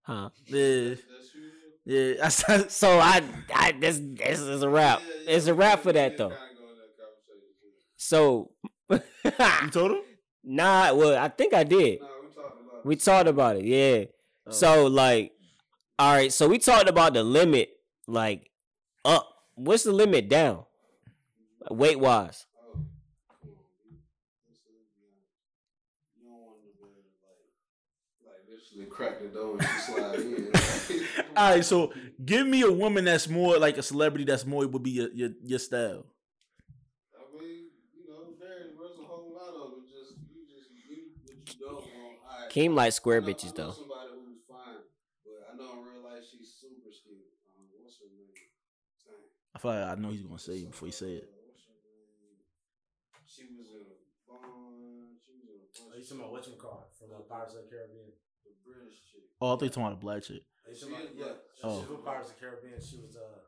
Huh? Yeah, yeah. That's, that's [laughs] So I, I this this is a wrap. It's a wrap for that though. So, [laughs] you told him. nah. Well, I think I did. Nah, we talking about We talked about it, yeah. Oh. So like, all right. So we talked about the limit, like up. What's the limit down? Weight wise. Come on, dude. Let's [laughs] be honest. You don't want to be like, like literally crack the door and slide in. All right, so give me a woman that's more like a celebrity that's more would be your your, your style. I mean, you know, there, there's a whole lot of it. Just you just you what you don't want. I, Keem like square I bitches I know though. Somebody who's fine, but I know in real life she's super skinny. Um, what's her name? Dang. I feel like I know he's gonna say it before he say it. What's her name? She was in a bond. She was in a bunch. Are you talking about what you call from Pirates of the Caribbean? the British chick. Oh, I think you're talking about a black chick. Are you She talking about, yeah, black. she Oh. was with Pirates of the Caribbean. She was uh,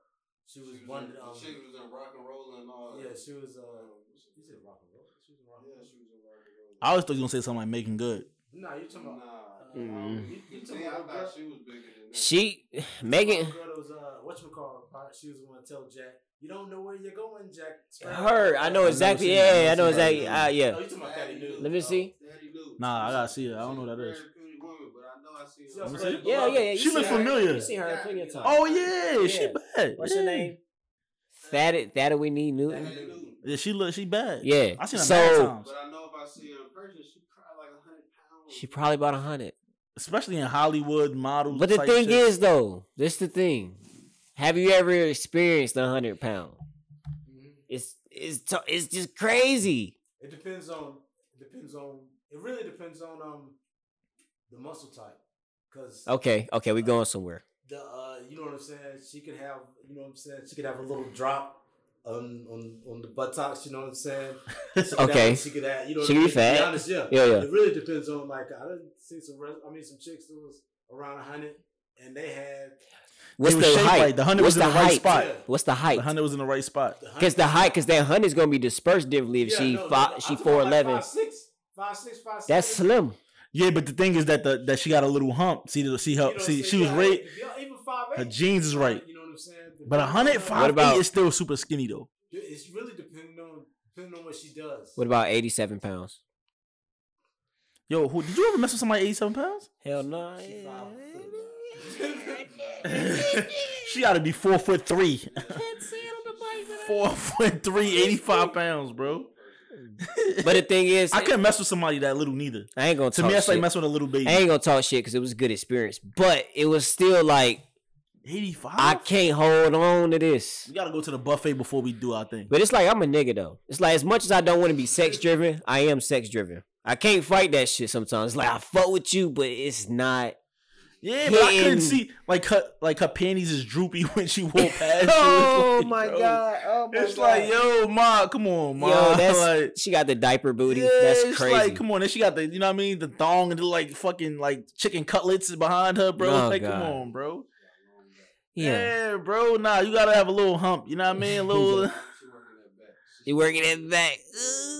she was She one. in, Um, she was in rock and roll and all. yeah, she was uh, Um, what's her you said rock and roll. She was in rock and Yeah, she was in rock and roll. I always thought you were gonna say something like making good. No, you talking about? Nah. Mm. You- you see, I thought she was bigger than that. She Megan. Girl was uh, what you call? She was the one to tell Jack, "You don't know where you're going, Jack." Her, I know exactly. seen that. Yeah, I know exactly. Uh, yeah. Oh, you talking about Patty Dude? Let me see. Daddy Lou. Nah, I gotta see her. I don't know who that She's is. a very pretty woman, I I her. also Let me see. played Yeah, yeah, yeah. You She seen look her. familiar. You seen her plenty of times. Oh yeah, she bad. What's her name? That that we need new. Daddy Yeah, she look she bad. Yeah. I seen her So- mad times. But I know if I see her in person, she probably like a hundred pounds. She probably about a hundred. Especially in Hollywood models. But the type thing shit. is, though, this the thing. Have you ever experienced a hundred pound? Mhm. It's it's t- it's just crazy. It depends on. It depends on. It really depends on um, the muscle type, because Okay, okay, we going somewhere. the uh, you know what I'm saying. She could have, you know what I'm saying. She could have a little drop on on on the buttocks. You know what I'm saying. [laughs] She Okay. Have, she could have. You know. She what I could be mean? To fat. honest, yeah. Yeah, yeah. It really depends on like I didn't see some. res- I mean, some chicks that was around hundred, and they had What's the height? right. The hundred What's was in the the right height? spot. Yeah. What's the height? The hundred was in the right spot. Because the height, because that hundred's gonna be dispersed differently if Yeah, she no, fi- no, she I'm talking four about like eleven. Five six, five six, five That's seven. slim. Yeah, but the thing is that the that she got a little hump. See the see her You know see what she was saying? right. Even five eight. Her jeans is right. But a hundred What about- is still super skinny though. It's really depending on depending on what she does. What about eighty-seven pounds? Yo, who did you ever mess with somebody eighty seven pounds? Hell no. [laughs] She five she got to be four foot three. four foot three, 85 pounds, bro. But the thing is, I couldn't mess with somebody that little neither. I ain't gonna To talk me, that's like shit. messing with a little baby. I ain't gonna talk shit because it was a good experience, but it was still like 85. I can't hold on to this. we gotta go to the buffet before we do our thing. But it's like I'm a nigga though. It's like as much as I don't want to be sex driven, I am sex driven. I can't fight that shit sometimes. It's like I fuck with you, but it's not. Yeah, but I couldn't see like her like her panties is droopy [laughs] when she walked past [laughs] oh like, my [laughs] bro, god! Oh my It's god! like, yo, ma, come on, ma. Yo, that's like, she got the diaper booty. yeah, that's it's crazy. Like, come on, and she got the, you know what I mean, the thong and the like fucking like chicken cutlets behind her, bro. Oh, like, come on, bro. Yeah. Yeah, bro. Nah, you gotta have a little hump. You know what I mean? A [laughs] little. She [laughs] working that back. You working at the back.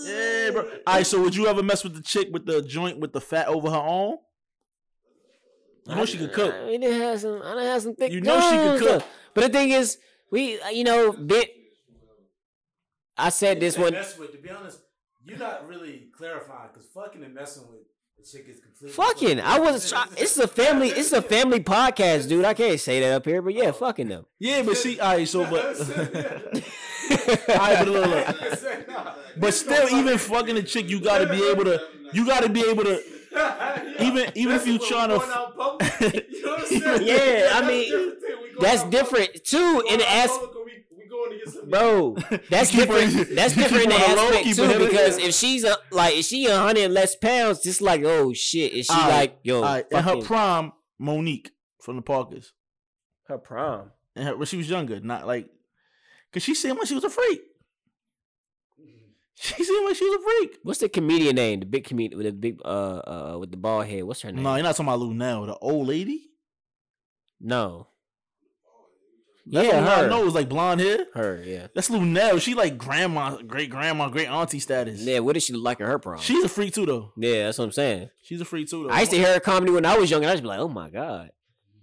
Yeah, bro. All right, so would you ever mess with the chick with the joint with the fat over her arm? You know she could cook. I done had some. I done had some thick. You know she could guns. cook. But the thing is, we, uh, you know, bit. I said this one. Mess with, to be honest, you're not really clarifying because fucking and messing with the chick is completely. Fucking, I wasn't. Try- it's a family. It's a family podcast, dude. I can't say that up here, but yeah, fucking them. Yeah, but see, all right, so [laughs] but. [laughs] all right, but look, look. [laughs] But still, even fucking a chick, you gotta be able to. You gotta be able to. Even even if you trying to. Yeah, I mean, That's different too in the aspect. We going to get some. Bro, that's [laughs] different. her- That's different in keep the her on the low, aspect keep too, her- because if she's a like, if she a hundred less pounds, just like, oh shit, is she All right, like, yo, all right, in her fucking- prime, Mo'Nique from the Parkers, her prom? and her, when she was younger, not like, cause she seemed like she was a freak. She seemed like she was a freak. What's the comedian name? The big comedian with the big uh uh with the bald head. What's her name? No, you're not talking about Lou now, the old lady. No. That's yeah, one I her. know was like blonde hair. Her, yeah. That's Luenell. She like grandma, great grandma, great auntie status. Yeah, what did she look like in her prom? She's a freak too, though. yeah, that's what I'm saying. She's a freak too, though. I used to hear her comedy when I was young, and I just be like, oh my god.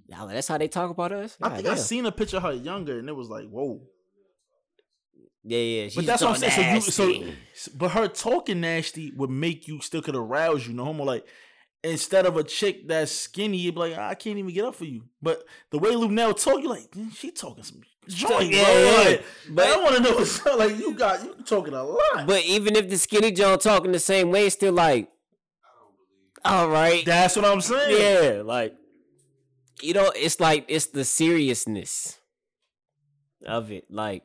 Y'all, that's how they talk about us? I God think I seen a picture of her younger, and it was like, whoa. Yeah, yeah. She's But that's what I'm saying. So you, so, but her talking nasty would make you still could arouse you. No homo. Like instead of a chick that's skinny, you'd be like, I can't even get up for you. But the way Luenell talk, you like, "Mm, she talking some joint, Yeah, bro. yeah. Like, But- I want to know what's up. Like you got you talking a lot. But even if the skinny John talking the same way, it's still like, all right, that's what I'm saying. yeah, like, you know, it's like it's the seriousness of it. Like,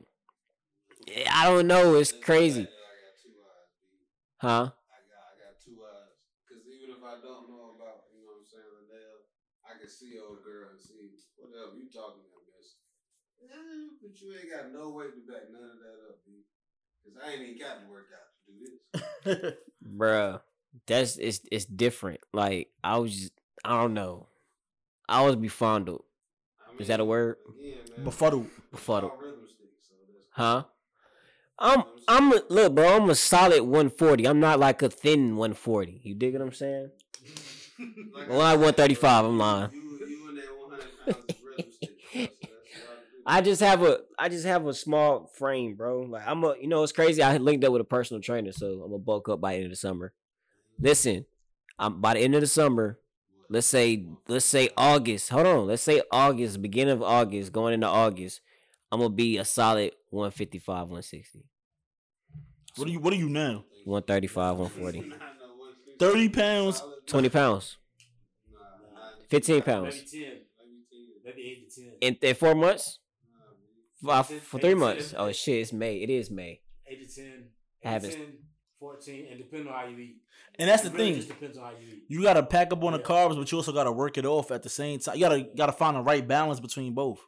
I don't know, it's crazy, huh? I got, I got two eyes. Because even if I don't know about, you know what I'm saying, Luenell, I can see old girl and see whatever you talking about, miss. Eh, but you ain't got no way to back none of that up, B. Because I ain't even got to work out to do this. [laughs] Bruh, that's it's it's different. Like I was, just, I don't know, I was befuddled, I Is that a word? Again, man, Befuddled. befuddled, sticks, so huh? I'm I'm a, look, bro. I'm a solid 140. I'm not like a thin 140. You dig what I'm saying? [laughs] Like Well, I I 135, I'm lying. You, you [laughs] and that 100 pounds of rhythm stick. bro, so that's what I just have a I just have a small frame, bro. Like I'm a you know it's crazy. I linked up with a personal trainer, so I'm gonna bulk up by the end of the summer. Listen, I'm by the end of the summer. Let's say let's say August. Hold on. Let's say August, beginning of August, going into August. I'm gonna be a solid 155, 160, What are you? What are you now? 135, 140, I know what sticks. 30 pounds. 20 pounds, Nah, nah, 15 pounds Maybe ten, maybe 10. maybe eight to ten. in, in four months. Nah, Five, for three months. ten. Oh shit! It's May. It is May. Eight to ten. I haven't- 10, 14, and depending on how you eat. And that's the really thing. just depends on how you eat. You gotta pack up on the carbs, but you also gotta work it off at the same time. You gotta gotta find the right balance between both.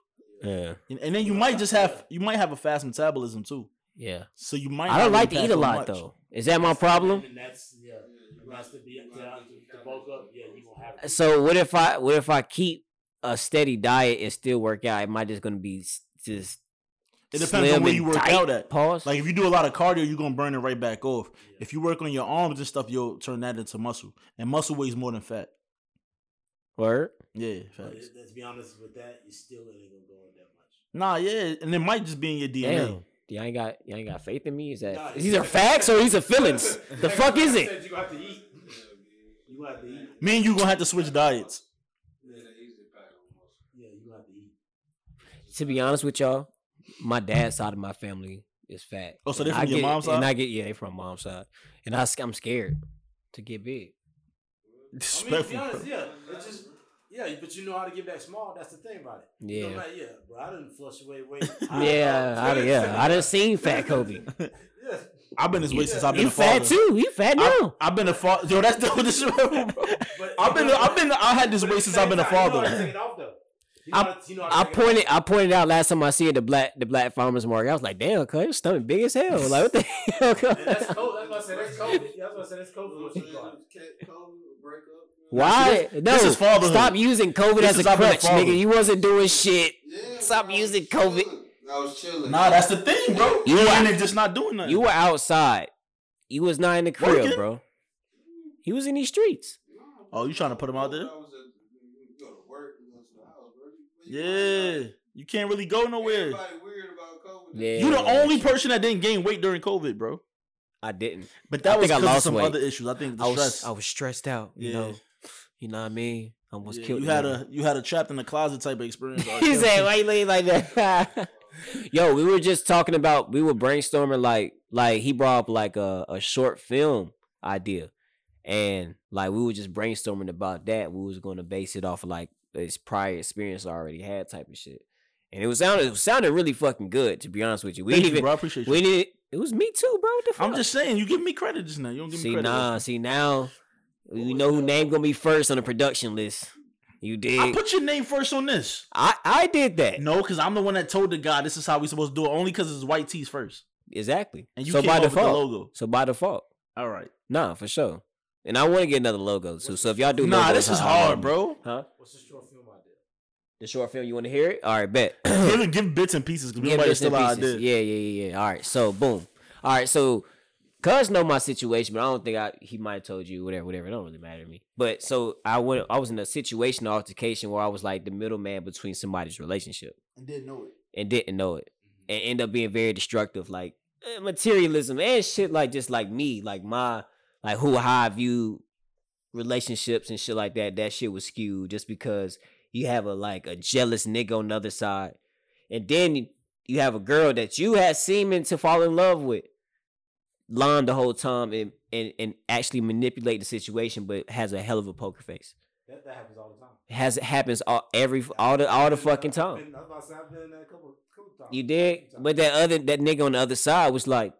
Yeah, And, and then you might just have you might have a fast metabolism too. yeah. So you might. I don't like to eat a lot much. though. Is that my problem? And that's yeah. And to be to, to, to bulk up. Yeah, you gonna have. To. So what if I what if I keep a steady diet and still work out? Am I just gonna be s- just? It depends on where you work tight? out at. Pause. Like if you do a lot of cardio, you're gonna burn it right back off. If you work on your arms and stuff, you'll turn that into muscle. And muscle weighs more than fat. word. Yeah, But facts. it- let's be honest with that. You still ain't gonna go up that much. Nah, yeah, and it might just be in your DNA. Damn. Y'all ain't got y'all ain't got faith in me. Is that Nah, these are facts or these are feelings? [laughs] the fuck is it? You gonna have to eat. You have to eat. Me and you are gonna have to switch diets. Yeah, they easy pack on muscle. Yeah, you gonna have to eat. To be honest with y'all, my dad's side of my family is fat. Oh, so they And from I your get- mom's And side? I get yeah, they from mom's side, and I, am scared to get big. I mean, to be honest, yeah, it's just yeah, but you know how to get back small. That's the thing about it. You know, Yeah. like, yeah, bro. I didn't flush away weight. [laughs] Yeah, I, yeah, I done seen fat Kobe. [laughs] yeah. I've been this way since I've been You a fat father. too. You fat I, now. I've been a father. Yo, that's the [laughs] disrespectful, bro. But I've been, I've been, I had this way since I've been a same you know how to father. Take it off, though. You know I- how to- you know how to I take it off. pointed I pointed out last time I see it the black the black farmers market. I was like, damn, cuz your stomach big as hell. Like what the [laughs] hell? cuz? That's cold. That's what I said. That's COVID. Yeah, that's what I said. That's COVID. What you call it. break up. Why? no, this is fatherhood. stop using COVID This as is a I've been a crutch, nigga. You wasn't doing shit. Yeah, Stop bro. using COVID. Look, I was chilling. Nah, that's the thing, bro. You You were- in it just not doing nothing. You were outside. You was not in the crib, Working? bro. He was in these streets. Oh, you trying to put him out there? I was at, you go to work, you go to the house, bro. Where you Yeah. You can't really go nowhere. Everybody weird about COVID. Yeah. You the only person that didn't gain weight during COVID, bro. I didn't. But that I was think I because of some weight. other issues. I think the I was stress. I was stressed out. You Yeah. know. You know what I mean? I almost Yeah, killed you had a you had a trapped in the closet type of experience. [laughs] he said, "Why you looking like that?" [laughs] Yo, we were just talking about we were brainstorming like like he brought up like a, a short film idea, and like we were just brainstorming about that. We was going to base it off of like his prior experience I already had type of shit, and it was sounded it sounded really fucking good to be honest with you. We Thank didn't you, even bro. I appreciate you. we didn't. It was me too, bro. I'm just saying, you give me credit just now. You don't give see me credit. nah. See now, we know who name gonna be first on the production list. You did. I did. put your name first on this. I I did that. No, because I'm the one that told the guy this is how we supposed to do it. Only because it's white tees first, Exactly. and you so came by up with the default. logo. So by default. All right. Nah, for sure. And I want to get another logo too. So if y'all do, Nah, logos, this is hard, me. bro. Huh? What's the short film idea? The short film. You want to hear it? All right, bet. [clears throat] give, give bits and pieces because Give nobody bits and still out pieces. Yeah, yeah, yeah, yeah. All right. So boom. All right. So, cuz know my situation, but I don't think I he might have told you whatever, whatever. It don't really matter to me. But so I went. I was in a situation of altercation where I was like the middleman between somebody's relationship And didn't know it. and didn't know it, and end up being very destructive, like eh, materialism and shit, like just like me, like my like who how I view relationships and shit like that. That shit was skewed just because you have a like a jealous nigga on the other side, and then you have a girl that you had seeming to fall in love with, lying the whole time and and, and actually manipulate the situation, but has a hell of a poker face. That, that happens all the time. It has it happens all every all the all the fucking time. been- I was about to say, I've been in that a couple, couple times. You did, but that other that nigga on the other side was like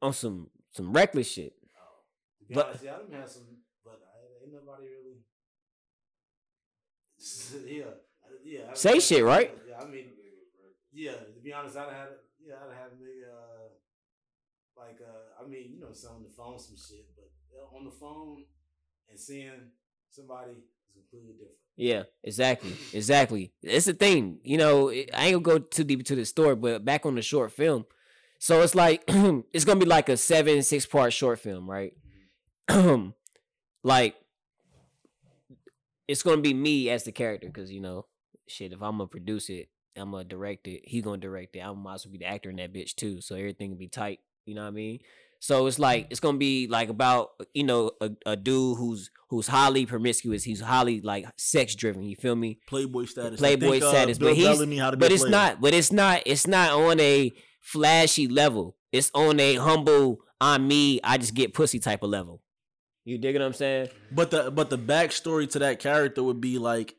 on some some reckless shit. But- honest, yeah, I done had some, but I, ain't nobody really. [laughs] yeah, yeah. I- Say shit, right? Yeah, I mean, yeah. To be honest, I'd had, yeah, I'd have nigga, uh, like, uh, I mean, you know, on the phone some shit, but uh, on the phone and seeing somebody is completely different. Yeah, exactly, exactly. It's the thing, you know. it- I ain't gonna go too deep into the story, but back on the short film, so it's like [clears throat] it's gonna be like a seven six part short film, right? [clears throat] like it's gonna be me as the character, because you know, shit. If I'm gonna produce it, I'm gonna direct it. He gonna direct it. I might as well be the actor in that bitch too, so everything will be tight. You know what I mean? So it's like it's gonna be like about you know a, a dude who's who's highly promiscuous. He's highly like sex driven. You feel me? Playboy status. Playboy Think, uh, status, Bill but he's Bellamy, how to but it's player. not. But it's not. It's not on a flashy level. It's on a humble. I'm me. I just get pussy type of level. You dig what I'm saying? But the but the backstory to that character would be like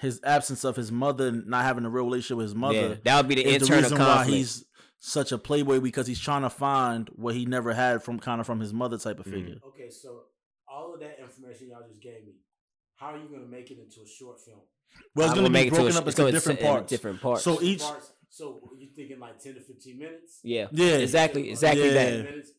his absence of his mother not having a real relationship with his mother. yeah, that would be the is the reason conflict. why he's such a playboy because he's trying to find what he never had from kind of from his mother type of Mhm. figure. Okay, so all of that information y'all just gave me, how are you gonna make it into a short film? Well, it's going to make be it to a broken up into gonna different sit in parts. Different parts. So each Parts- So you thinking like ten to fifteen minutes? yeah, yeah, exactly, exactly Yeah. that. Minutes.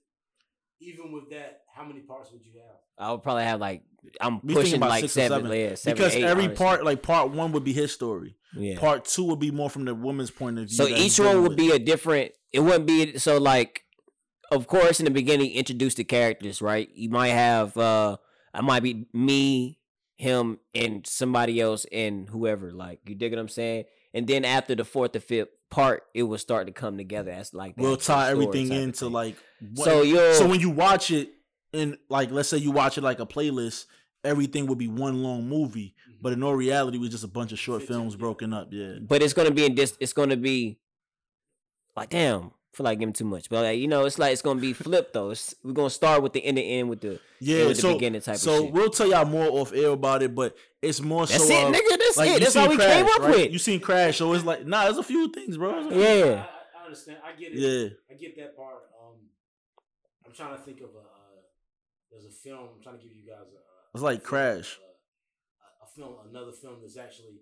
Even with that, how many parts would you have? I would probably have like I'm We pushing about like six or seven, seven. yeah, seven, because eight, every honestly. part, like part one, would be his story. yeah. Part two would be more from the woman's point of view. So each one would with. be a different. It wouldn't be so like, of course, in the beginning, introduce the characters, right? You might have, uh I might be me, him, and somebody else, and whoever. Like, you dig what I'm saying? And then after the fourth or fifth part, it will start to come together as like the We'll tie everything into like. What, So you'll so when you watch it, and like let's say you watch it like a playlist, everything would be one long movie. Mm-hmm. But in all reality, it was just a bunch of short films broken up. Yeah. but it's gonna be in this. It's gonna be like damn. I feel like giving too much, but like, you know, it's like it's gonna be [laughs] flipped though. It's, we're gonna start with the end to end with the Yeah, with the so beginning type so of shit. we'll tell y'all more off air about it, but it's more That's so. it, uh, nigga. That's like it. you That's seen all we Crash, came up right? with. You seen Crash, so it's like nah, there's a few things, bro. Few- Yeah. I, I understand. I get it. yeah. I get that part. Um, I'm trying to think of a. Uh, there's a film. I'm trying to give you guys a. It's like a film, Crash. uh, a film, another film that's actually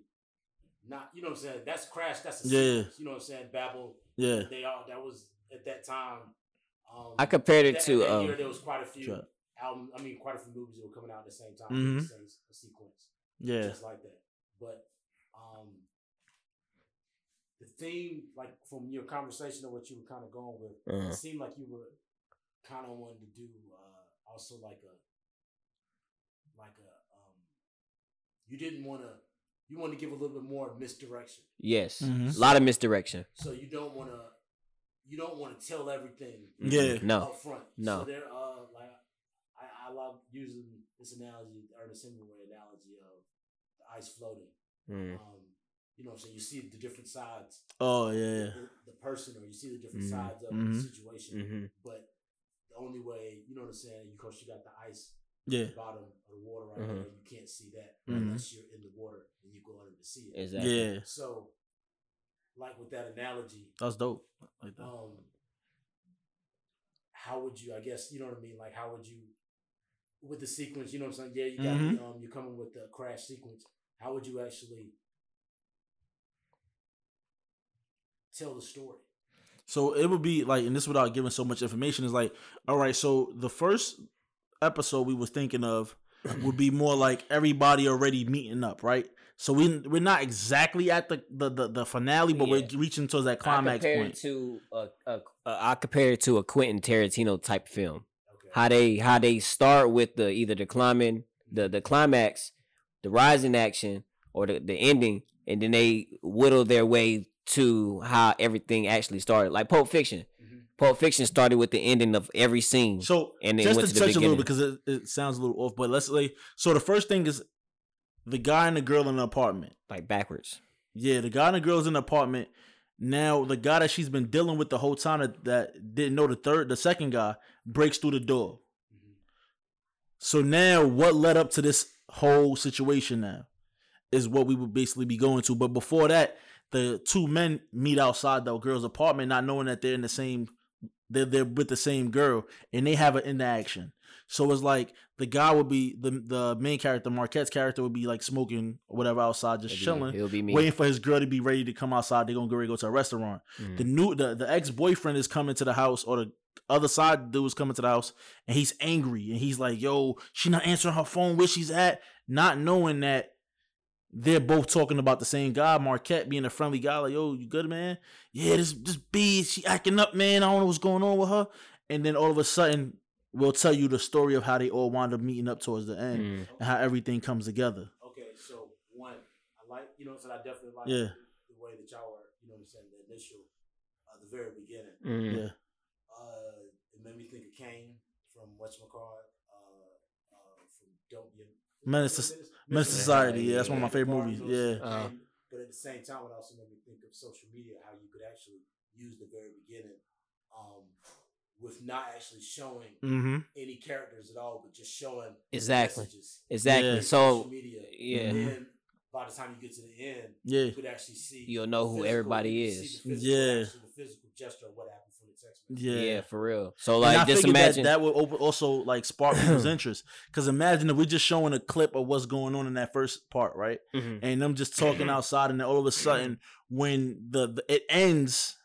not. You know what I'm saying? That's Crash. That's a Yeah. sequence, You know what I'm saying? Babel. Yeah. They are. That was at that time. Um, I compared it that, to that um, year there was quite a few Sure. albums. I mean, quite a few movies that were coming out at the same time. Mhm. The same sequence Yeah. just like that. But um, the theme, like from your conversation of what you were kind of going with, Uh-huh. it seemed like you were kind of wanting to do uh, also like a like a um, you didn't want to you want to give a little bit more misdirection. Yes, Mhm. a lot of misdirection. So you don't want to you don't want to tell everything Yeah. No, up front. No. So there, uh, like I, I love using this analogy, Ernest Hemingway analogy of the ice floating. Mm. Um, you know, so you see the different sides, Oh yeah. the, the person, or you see the different Mhm. sides of Mhm. the situation. hmm But the only way, you know what I'm saying? Of course, you got the ice Yeah. the bottom of the water right Mhm. there. You can't see that Mhm. unless you're in the water and you go under to see it. Exactly. Yeah. So, like with that analogy, That's dope. Like that. um how would you i guess you know what i mean like how would you with the sequence you know what i'm saying yeah you got Mhm. um you're coming with the crash sequence how would you actually tell the story So it would be like, and this without giving so much information is like, all right. So the first episode we was thinking of would be more like everybody already meeting up, right? So we we're not exactly at the the the, the finale, but Yeah. we're reaching towards that climax I compare point. it to a, a, a I compare it to a Quentin Tarantino type film. okay How they how they start with the either the climbing the the climax, the rise in action, or the the ending, and then they whittle their way to how everything actually started. Like Pulp Fiction. Pulp Fiction started with the ending of every scene. So And then just went to to the touch a little bit beginning. because it, it sounds a little off, but let's say so. The first thing is the guy and the girl in the apartment. like backwards. Yeah, the guy and the girl's in the apartment. Now the guy that she's been dealing with the whole time that, that didn't know the third, the second guy breaks through the door. Mhm. So now what led up to this whole situation now is what we would basically be going to. But before that, the two men meet outside the girl's apartment, not knowing that they're in the same they're they're with the same girl and they have an interaction. So it's like the guy would be the the main character, Marquette's character would be like smoking or whatever outside, just It'll be- chilling It'll be me. waiting for his girl to be ready to come outside. They're gonna go ready to go to a restaurant. Mhm. The new the, the ex boyfriend is coming to the house, or the other side dude is coming to the house, and he's angry and he's like, "Yo, she not answering her phone. Where she's at?" Not knowing that they're both talking about the same guy. Marquette being a friendly guy, like, "Yo, you good, man? Yeah, this this B, she acting up, man. I don't know what's going on with her." And then all of a sudden, we'll tell you the story of how they all wound up meeting up towards the end Mhm. and how everything comes together. okay so one i like you know what i'm saying i definitely like Yeah. the way that y'all were you know what i'm saying the initial uh, the very beginning Mhm. Yeah. uh it made me think of Caine from whatchamacallit uh uh from don't be Menace to- Menace to Society, yeah, that's one of my favorite movies, yeah. Uh-huh. but at the same time, it also made me think of social media, how you could actually use the very beginning, um, with not actually showing Mm-hmm. any characters at all, but just showing Exactly. messages Exactly. Yeah. So social media. yeah. And then by the time you get to the end, Yeah. you could actually see You'll know who physical- everybody you could see is. the physical Yeah. the physical gesture of what happened from the text message. Yeah. yeah. for real. So And like I just imagine that that would open, also like spark people's [clears throat] interest. Because imagine if we're just showing a clip of what's going on in that first part, right? Mhm. And them just talking outside, and then all of a sudden, when the, the it ends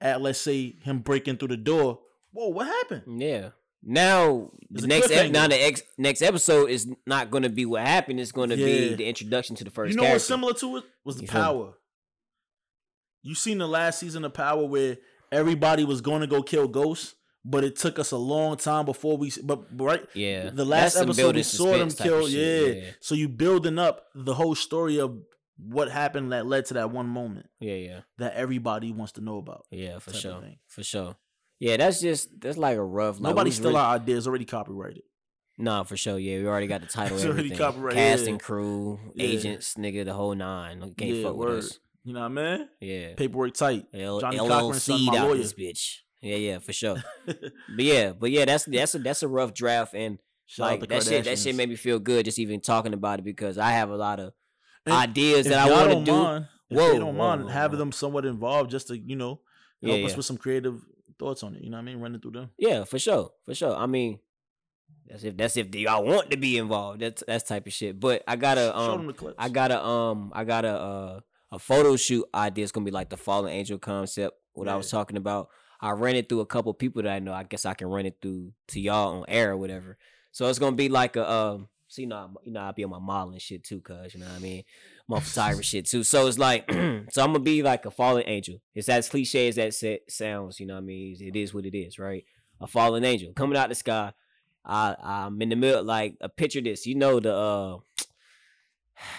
at let's say him breaking through the door, whoa, what happened? Yeah. Now It's the next ep- now the ex- next episode is not going to be what happened. It's going to Yeah. be the introduction to the first you know character. what's similar to it was the You feel power. You seen the last season of Power where everybody was going to go kill ghosts but it took us a long time before we. But right, Yeah. the last That's episode we saw them suspense type of kill. shit, Yeah. So you building up the whole story of what happened that led to that one moment Yeah, yeah. that everybody wants to know about. Yeah, for sure. For sure. Yeah, that's just that's like a rough like, Nobody still really- our ideas already copyrighted. Nah, for sure. Yeah, we already got the [laughs] title. It's already copyrighted, Cast and crew, Yeah. agents, nigga, the whole nine. Can't yeah, fuck word. with us. You know what I mean? Yeah. Paperwork tight. L- Johnny LLC out lawyer. this bitch. Yeah, yeah, for sure. [laughs] but yeah, but yeah, that's that's a that's a rough draft, and Shout like that shit that shit made me feel good just even talking about it because I have a lot of And ideas that I want to do. Mind, if Whoa, they don't whoa, mind whoa, having whoa. them somewhat involved just to, you know, help Yeah, us yeah. with some creative thoughts on it. You know what I mean? Running through them. Yeah, for sure, for sure. I mean, that's if that's if y'all want to be involved. That's that's type of shit. But I gotta Show them um, the clips. I gotta um, I gotta uh, a photo shoot idea. is gonna be like the fallen angel concept. What I was talking about. I ran it through a couple people that I know. I guess I can run it through to y'all on air or whatever. So it's gonna be like a um, So you know, I'm- you know, I'll be on my modeling shit too, cause you know what I mean, my [laughs] photography shit too. So it's like, [clears throat] so I'm gonna be like a fallen angel. It's as cliche as that sa- sounds. You know what I mean? It is what it is, right? A fallen angel coming out the sky. I I'm in the middle, like a picture this. You know the uh,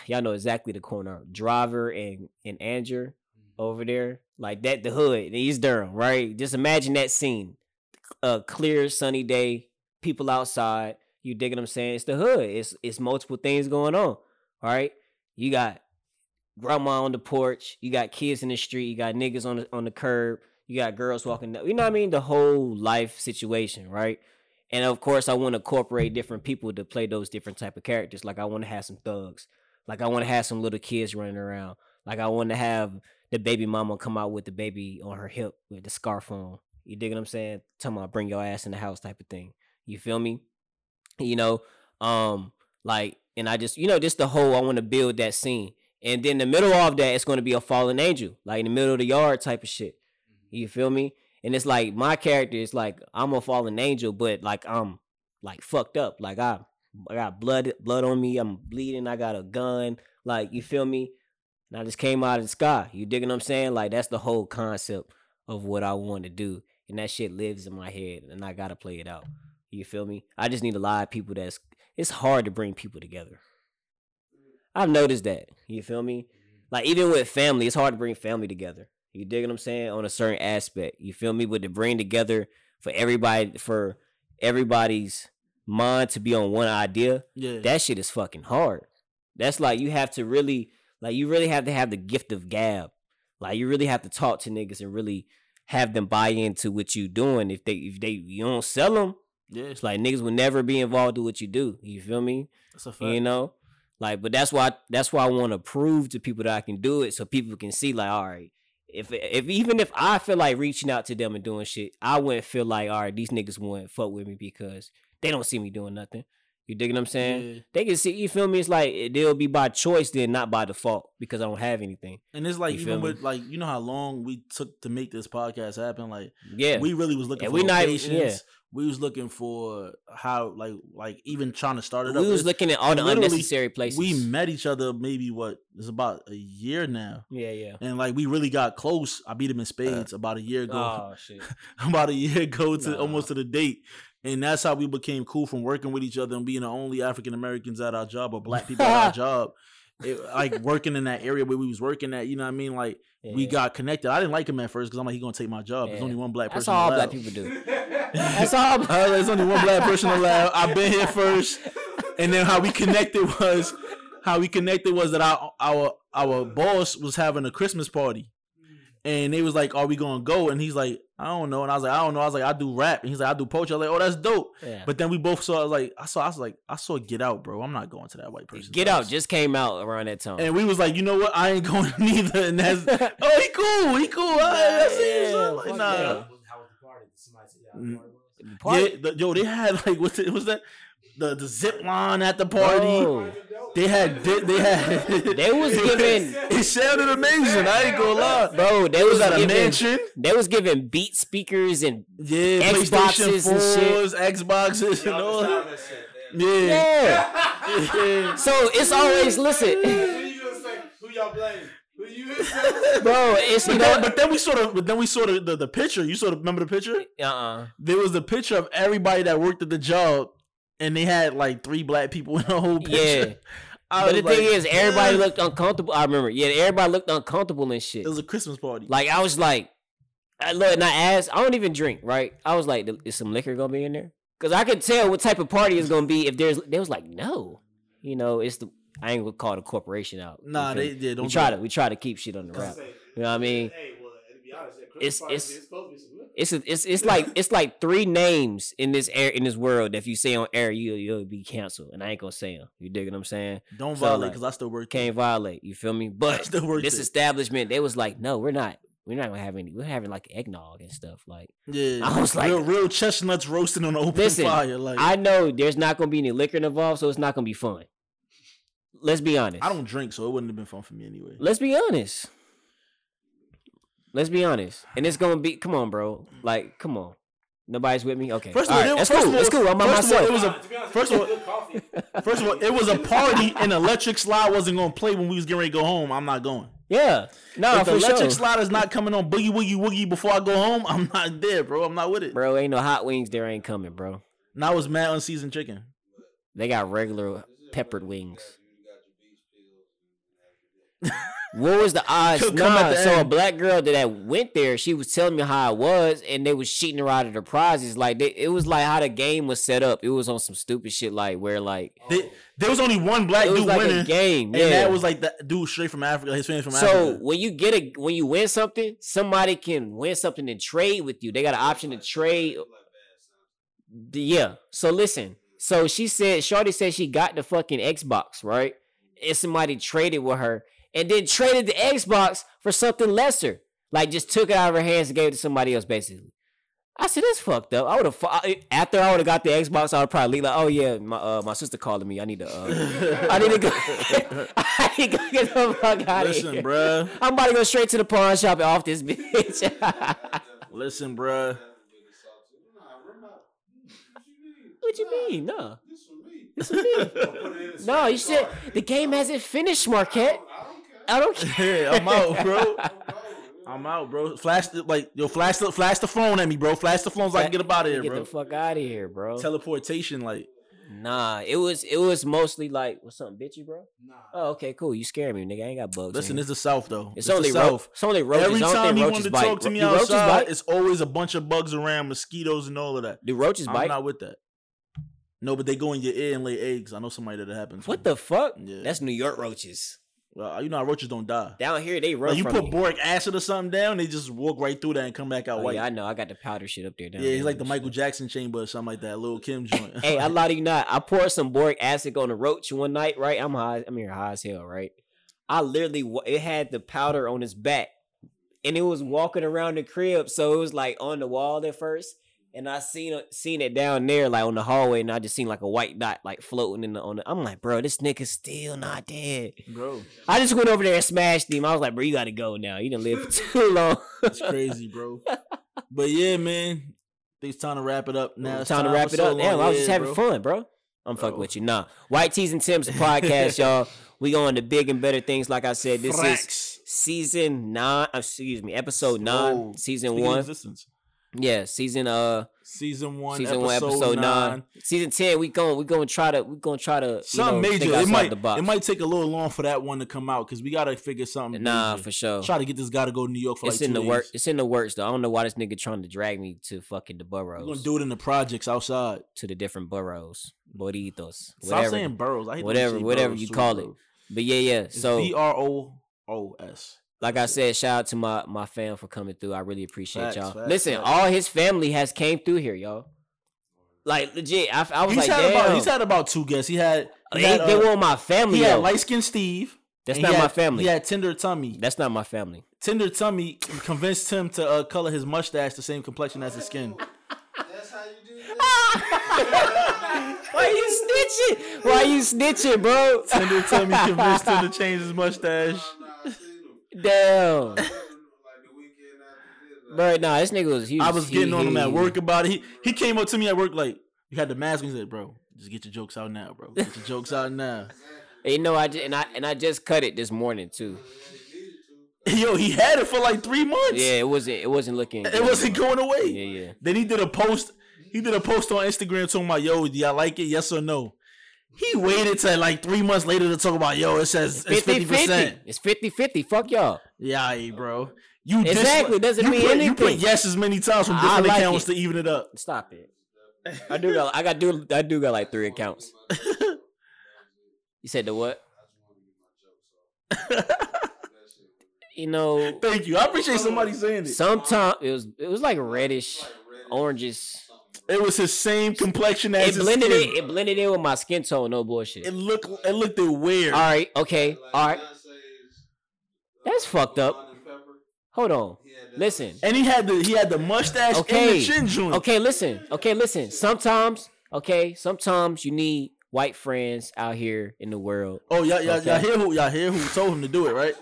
y'all know exactly the corner. Driver and and Angier mm-hmm. over there, like that. The hood, East Durham, right? Just imagine that scene. A clear sunny day, people outside. You digging what I'm saying? It's the hood. It's it's multiple things going on. All right. You got grandma on the porch. You got kids in the street. You got niggas on the on the curb. You got girls walking. Down, you know what I mean? The whole life situation, right? And of course, I want to incorporate different people to play those different type of characters. Like I want to have some thugs. Like I want to have some little kids running around. Like I want to have the baby mama come out with the baby on her hip with the scarf on. You dig what I'm saying? Talking about bring your ass in the house type of thing. You feel me? You know, um, like, and I just, you know, just the whole I want to build that scene. And then the middle of that, it's going to be a fallen angel, like in the middle of the yard type of shit. You feel me? And it's like my character is like I'm a fallen angel, but like I'm like fucked up. Like I, I got blood, blood on me. I'm bleeding. I got a gun. Like you feel me? And I just came out of the sky. You digging what I'm saying? Like that's the whole concept of what I want to do, and that shit lives in my head, and I gotta play it out. You feel me? I just need a lot of people. That's it's hard to bring people together. I've noticed that. You feel me? Like even with family, it's hard to bring family together. You dig what I'm saying? On a certain aspect. You feel me? But to bring together for everybody for everybody's mind to be on one idea, Yeah. that shit is fucking hard. That's like you have to really like you really have to have the gift of gab. Like you really have to talk to niggas and really have them buy into what you doing. If they if they you don't sell them, yeah. it's like niggas will never be involved with what you do. You feel me? That's a fact. You know, like, but that's why that's why I want to prove to people that I can do it, so people can see, like, all right, if if even if I feel like reaching out to them and doing shit, I wouldn't feel like, all right, these niggas wouldn't fuck with me because they don't see me doing nothing. You dig what I'm saying? Yeah. They can see, you feel me? It's like they'll be by choice, then not by default because I don't have anything. And it's like You even with like you know how long we took to make this podcast happen. Like Yeah, we really was looking And for we not- locations. yeah. We was looking for how like like even trying to start it we up. We was looking at all the unnecessary places. We met each other maybe what it's about a year now, yeah, yeah. and like we really got close. I beat him in spades uh, about a year ago. Oh shit. [laughs] about a year ago to Nah. almost to the date. And that's how we became cool from working with each other and being the only African Americans at our job or black people at our [laughs] job. It, like working in that area where we was working at, you know what I mean? Like we got connected. I didn't like him at first because I'm like, he gonna take my job. There's only one black person. [laughs] That's all allowed. black people do. That's That's all. Uh, there's only one black person allowed. I've been here first, and then how we connected was how we connected was that our our our boss was having a Christmas party, and they was like, "Are we gonna go?" And he's like, "I don't know." And I was like, "I don't know." I was like, "I do rap," and he's like, "I do poetry." I was like, "Oh, that's dope." Yeah. But then we both saw. I was like, I saw. I was like, I saw Get Out, bro. I'm not going to that white person. Get out just came out around that time. And we was like, you know what? I ain't [laughs] going neither. And that's [laughs] oh, he cool. He cool. All right, that's it. Yeah, son. Like, nah. yeah. The party? Did somebody say how the Mm. party was? The party- Yeah, the, yo, they had like what's the, was that? The the zip line at the party. Bro, They had di- they had [laughs] They was giving- [laughs] It sounded amazing. I ain't gonna lie. bro, they was, was at a giving, mansion. They was giving beat speakers and Yeah, Xboxes PlayStation and shit. Xboxes, and all that. Yeah. yeah. yeah. So it's always listen, Who you gonna say? Who y'all blame? Who you gonna say? [laughs] bro. It's you But know. then, but then we sort of, but then we saw the, the, the picture. You sort of remember the picture? Uh uh There was the picture of everybody that worked at the job, and they had like three black people [laughs] in the whole picture. Yeah. I But the was thing is, everybody "Yeah." looked uncomfortable. I remember. Yeah, everybody looked uncomfortable and shit. It was a Christmas party. Like I was like, I look and I asked. I don't even drink, right? I was like, is some liquor gonna be in there? Because I could tell what type of party it's gonna be if there's. They was like, no, you know, it's the. I ain't gonna call the corporation out. Nah, feel they me? did. Don't We try to we try to keep shit on the wrap. You know what I mean? Hey, well, to be honest, that It's- party, it's- it's supposed to be some liquor. It's a, it's it's [laughs] like it's like three names in this air in this world that if you say on air you you'll be canceled, and I ain't gonna say them. You dig what I'm saying? Don't So, violate like, because I still work. Can't violate. You feel me? But this establishment, they was like, no, we're not. We're not gonna have any. We're having like eggnog and stuff. Like yeah. I was like- real, real chestnuts roasting on open Listen, fire. Like I know there's not gonna be any liquor involved, so it's not gonna be fun. Let's be honest. I don't drink, so it wouldn't have been fun for me anyway. Let's be honest. Let's be honest. And it's gonna be come on, bro. Like, come on. Nobody's with me. Okay, First of All all, right, it- that's first cool. That's cool. I'm by first all, myself. it was a Nah, to be honest, first of all, first of all, it was a party and electric slide wasn't gonna play when we was getting ready to go home. I'm not going. yeah, no, if the electric sure. slide is not coming on boogie woogie woogie before I go home, I'm not there, bro. I'm not with it. Bro, ain't no hot wings. There ain't coming, bro. And I was mad on seasoned chicken. They got regular peppered wings. [laughs] [laughs] What was the odds? Could come at Nah, the so a black girl that went there, she was telling me how it was, and they was cheating her out of the prizes. Like they, it was like how the game was set up. It was on some stupid shit, like where like They- there was only one black it was dude like winning, a game. and that was like the dude straight from Africa. His family's from so Africa. So when you get a when you win something, somebody can win something and trade with you. They got an option to trade. Yeah. So listen. So she said, Shorty said she got the fucking Xbox, right? And somebody traded with her and then traded the Xbox for something lesser. Like just took it out of her hands and gave it to somebody else, basically. I said, that's fucked up. I would have after I would have got the Xbox, I would probably leave like, oh yeah, my uh, my sister calling me. I need to uh, I need to go. [laughs] I need to go get the fuck out of here. Listen, here. bruh. I'm about to go straight to the pawn shop and off this [laughs] bitch. Listen, bruh. what you mean? No. This for me. This for me. [laughs] no, you said the game hasn't finished, Marquette. I don't care. [laughs] I'm out, bro. [laughs] I'm out, bro. Flash the, like yo, flash the flash the phone at me, bro. Flash the phone so I can get up out of here, Get bro. the fuck out of here, bro. Teleportation, like Nah, it was it was mostly like what's something bitchy, bro. Oh, okay, cool. You scared me, nigga. I ain't got bugs. listen, in it's the South though. It's, the only ro- South. it's only roaches. Every time he wanted to bite. talk to me Do roaches outside, bite? it's always a bunch of bugs around, mosquitoes and all of that. Do roaches bite? I'm not with that. No, but they go in your ear and lay eggs. I know somebody that it happens. What the fuck? Yeah. That's New York roaches. Well, you know how roaches don't die. Down here, they run Like you put me. boric acid or something down, they just walk right through that and come back out Oh, white. yeah, I know. I got the powder shit up there. Down yeah, it's like the Michael shit. Jackson chamber or something like that. Little Kim [laughs] joint. Hey, I [laughs] lie to you not. I poured some boric acid on a roach one night, right? I'm high. I'm here high as hell, right? I literally, it had the powder on its back, and it was walking around the crib, so it was like on the wall at first, and I seen it, seen it down there, like on the hallway, and I just seen like a white dot, like floating in the on the. I'm like, bro, this nigga's still not dead. bro. I just went over there and smashed him. I was like, bro, you gotta go now. You done lived for [laughs] too long. It's crazy, bro. but yeah, man. I think it's time to wrap it up now. It's It's time to wrap it so up. Damn. I was just having bro. fun, bro. I'm fucking with you. Nah. White Tees and Tim's [laughs] podcast, y'all. We going to big and better things. Like I said, this is season nine. Excuse me, episode nine, Slow. season Speaking one. Yeah, season uh, Season one, season episode, one, episode nine. nine. Season ten, we going, we going to try to, we going to try to, you Something know, major. It might the box. it might take a little long for that one to come out because we gotta figure something. Nah, major. for sure. Try to get this guy to go to New York for It's like in the work. It's in the works though. I don't know why this nigga trying to drag me to fucking the boroughs. We're gonna do it in the projects outside. to the different boroughs, burritos, Stop whatever. saying boroughs. I hate whatever- whatever you call bro. it. But yeah, yeah. So B R O O S. like I said, shout out to my my fam for coming through. I really appreciate Facts, y'all. facts, Listen, facts. all his family has came through here, y'all. Like legit, I, I was He's like, had about he's had about two guests. He had he they, had, they uh, were my family. he had though. light skinned Steve. That's not he my had- family. He had Tender Tummy. That's not my family. Tender Tummy convinced him to uh, color his mustache the same complexion as his skin. That's how you do that. [laughs] Why you snitching? Why you snitching, bro? Tender Tummy convinced him to change his mustache. Damn, Like the weekend after this. [laughs] bro. Nah, this nigga was. He I was he- getting on him at work about it. He he came up to me at work like you had the mask. and He said, "Bro, just get your jokes out now, bro. Get your jokes out now." [laughs] You know, I just, and I and I just cut it this morning too. [laughs] Yo, he had it for like three months. Yeah, it wasn't. It wasn't looking. it wasn't going away. Yeah, yeah. Then he did a post. He did a post on Instagram talking about, "Yo, do y'all like it? Yes or no?" He waited till like three months later to talk about, "Yo, it says it's 50 fifty percent." It's 50 50. Fuck y'all. Yeah, bro. You Exactly, disli- doesn't you mean put, You put anything. yes as many times from different like accounts it. to even it up. Stop it. I do got. I got do. I do got like three accounts. [laughs] You said the what? [laughs] You know, Thank you. I appreciate somebody saying it. sometimes it was it was like reddish, oranges. It was his same complexion as It his blended skin. in. It blended in with my skin tone. No bullshit. It looked. It looked weird. All right. Okay. All right. That's fucked up. Hold on. Listen. And he had the he had the mustache and Okay. the chin joint. Okay. Listen. Okay. Listen. Sometimes. Okay. Sometimes you need white friends out here in the world. Oh y'all y'all, y'all hear who y'all hear who told him to do it, right?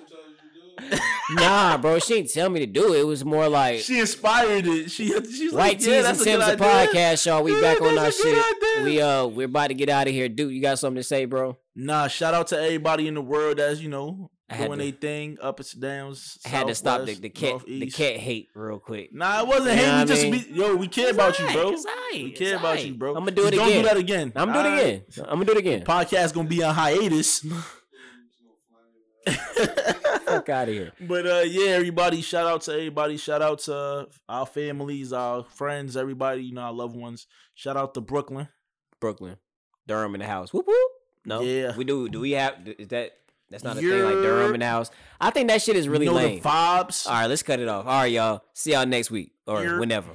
Nah, bro, she didn't tell me to do it. It was more like She inspired it. She she's White like, Tees yeah, and that's a good podcast, y'all. We Yeah, back on our that's a good shit. idea. We uh we're about to get out of here. Dude, you got something to say, bro? Nah, shout out to everybody in the world that's you know doing their thing, ups and downs. I had to stop the, the cat the cat hate real quick. Nah, it wasn't You know hating. what I Just mean? be, yo, we care It's about you, bro. We care about you, bro. I'ma do it again. Don't do that again. I'm gonna do it again. I'm gonna do it again. Podcast gonna be on hiatus. [laughs] [laughs] Fuck out of here. But uh yeah, everybody, shout out to everybody. Shout out to our families, our friends, everybody, you know, our loved ones. Shout out to Brooklyn. Brooklyn, Durham in the house. Whoop whoop. No, Yeah. we do. Do we have? Is that? That's not a thing like Durham in the house. I think that shit is really you know lame. the vibes. All right, let's cut it off. All right, y'all. See y'all next week or You're- whenever.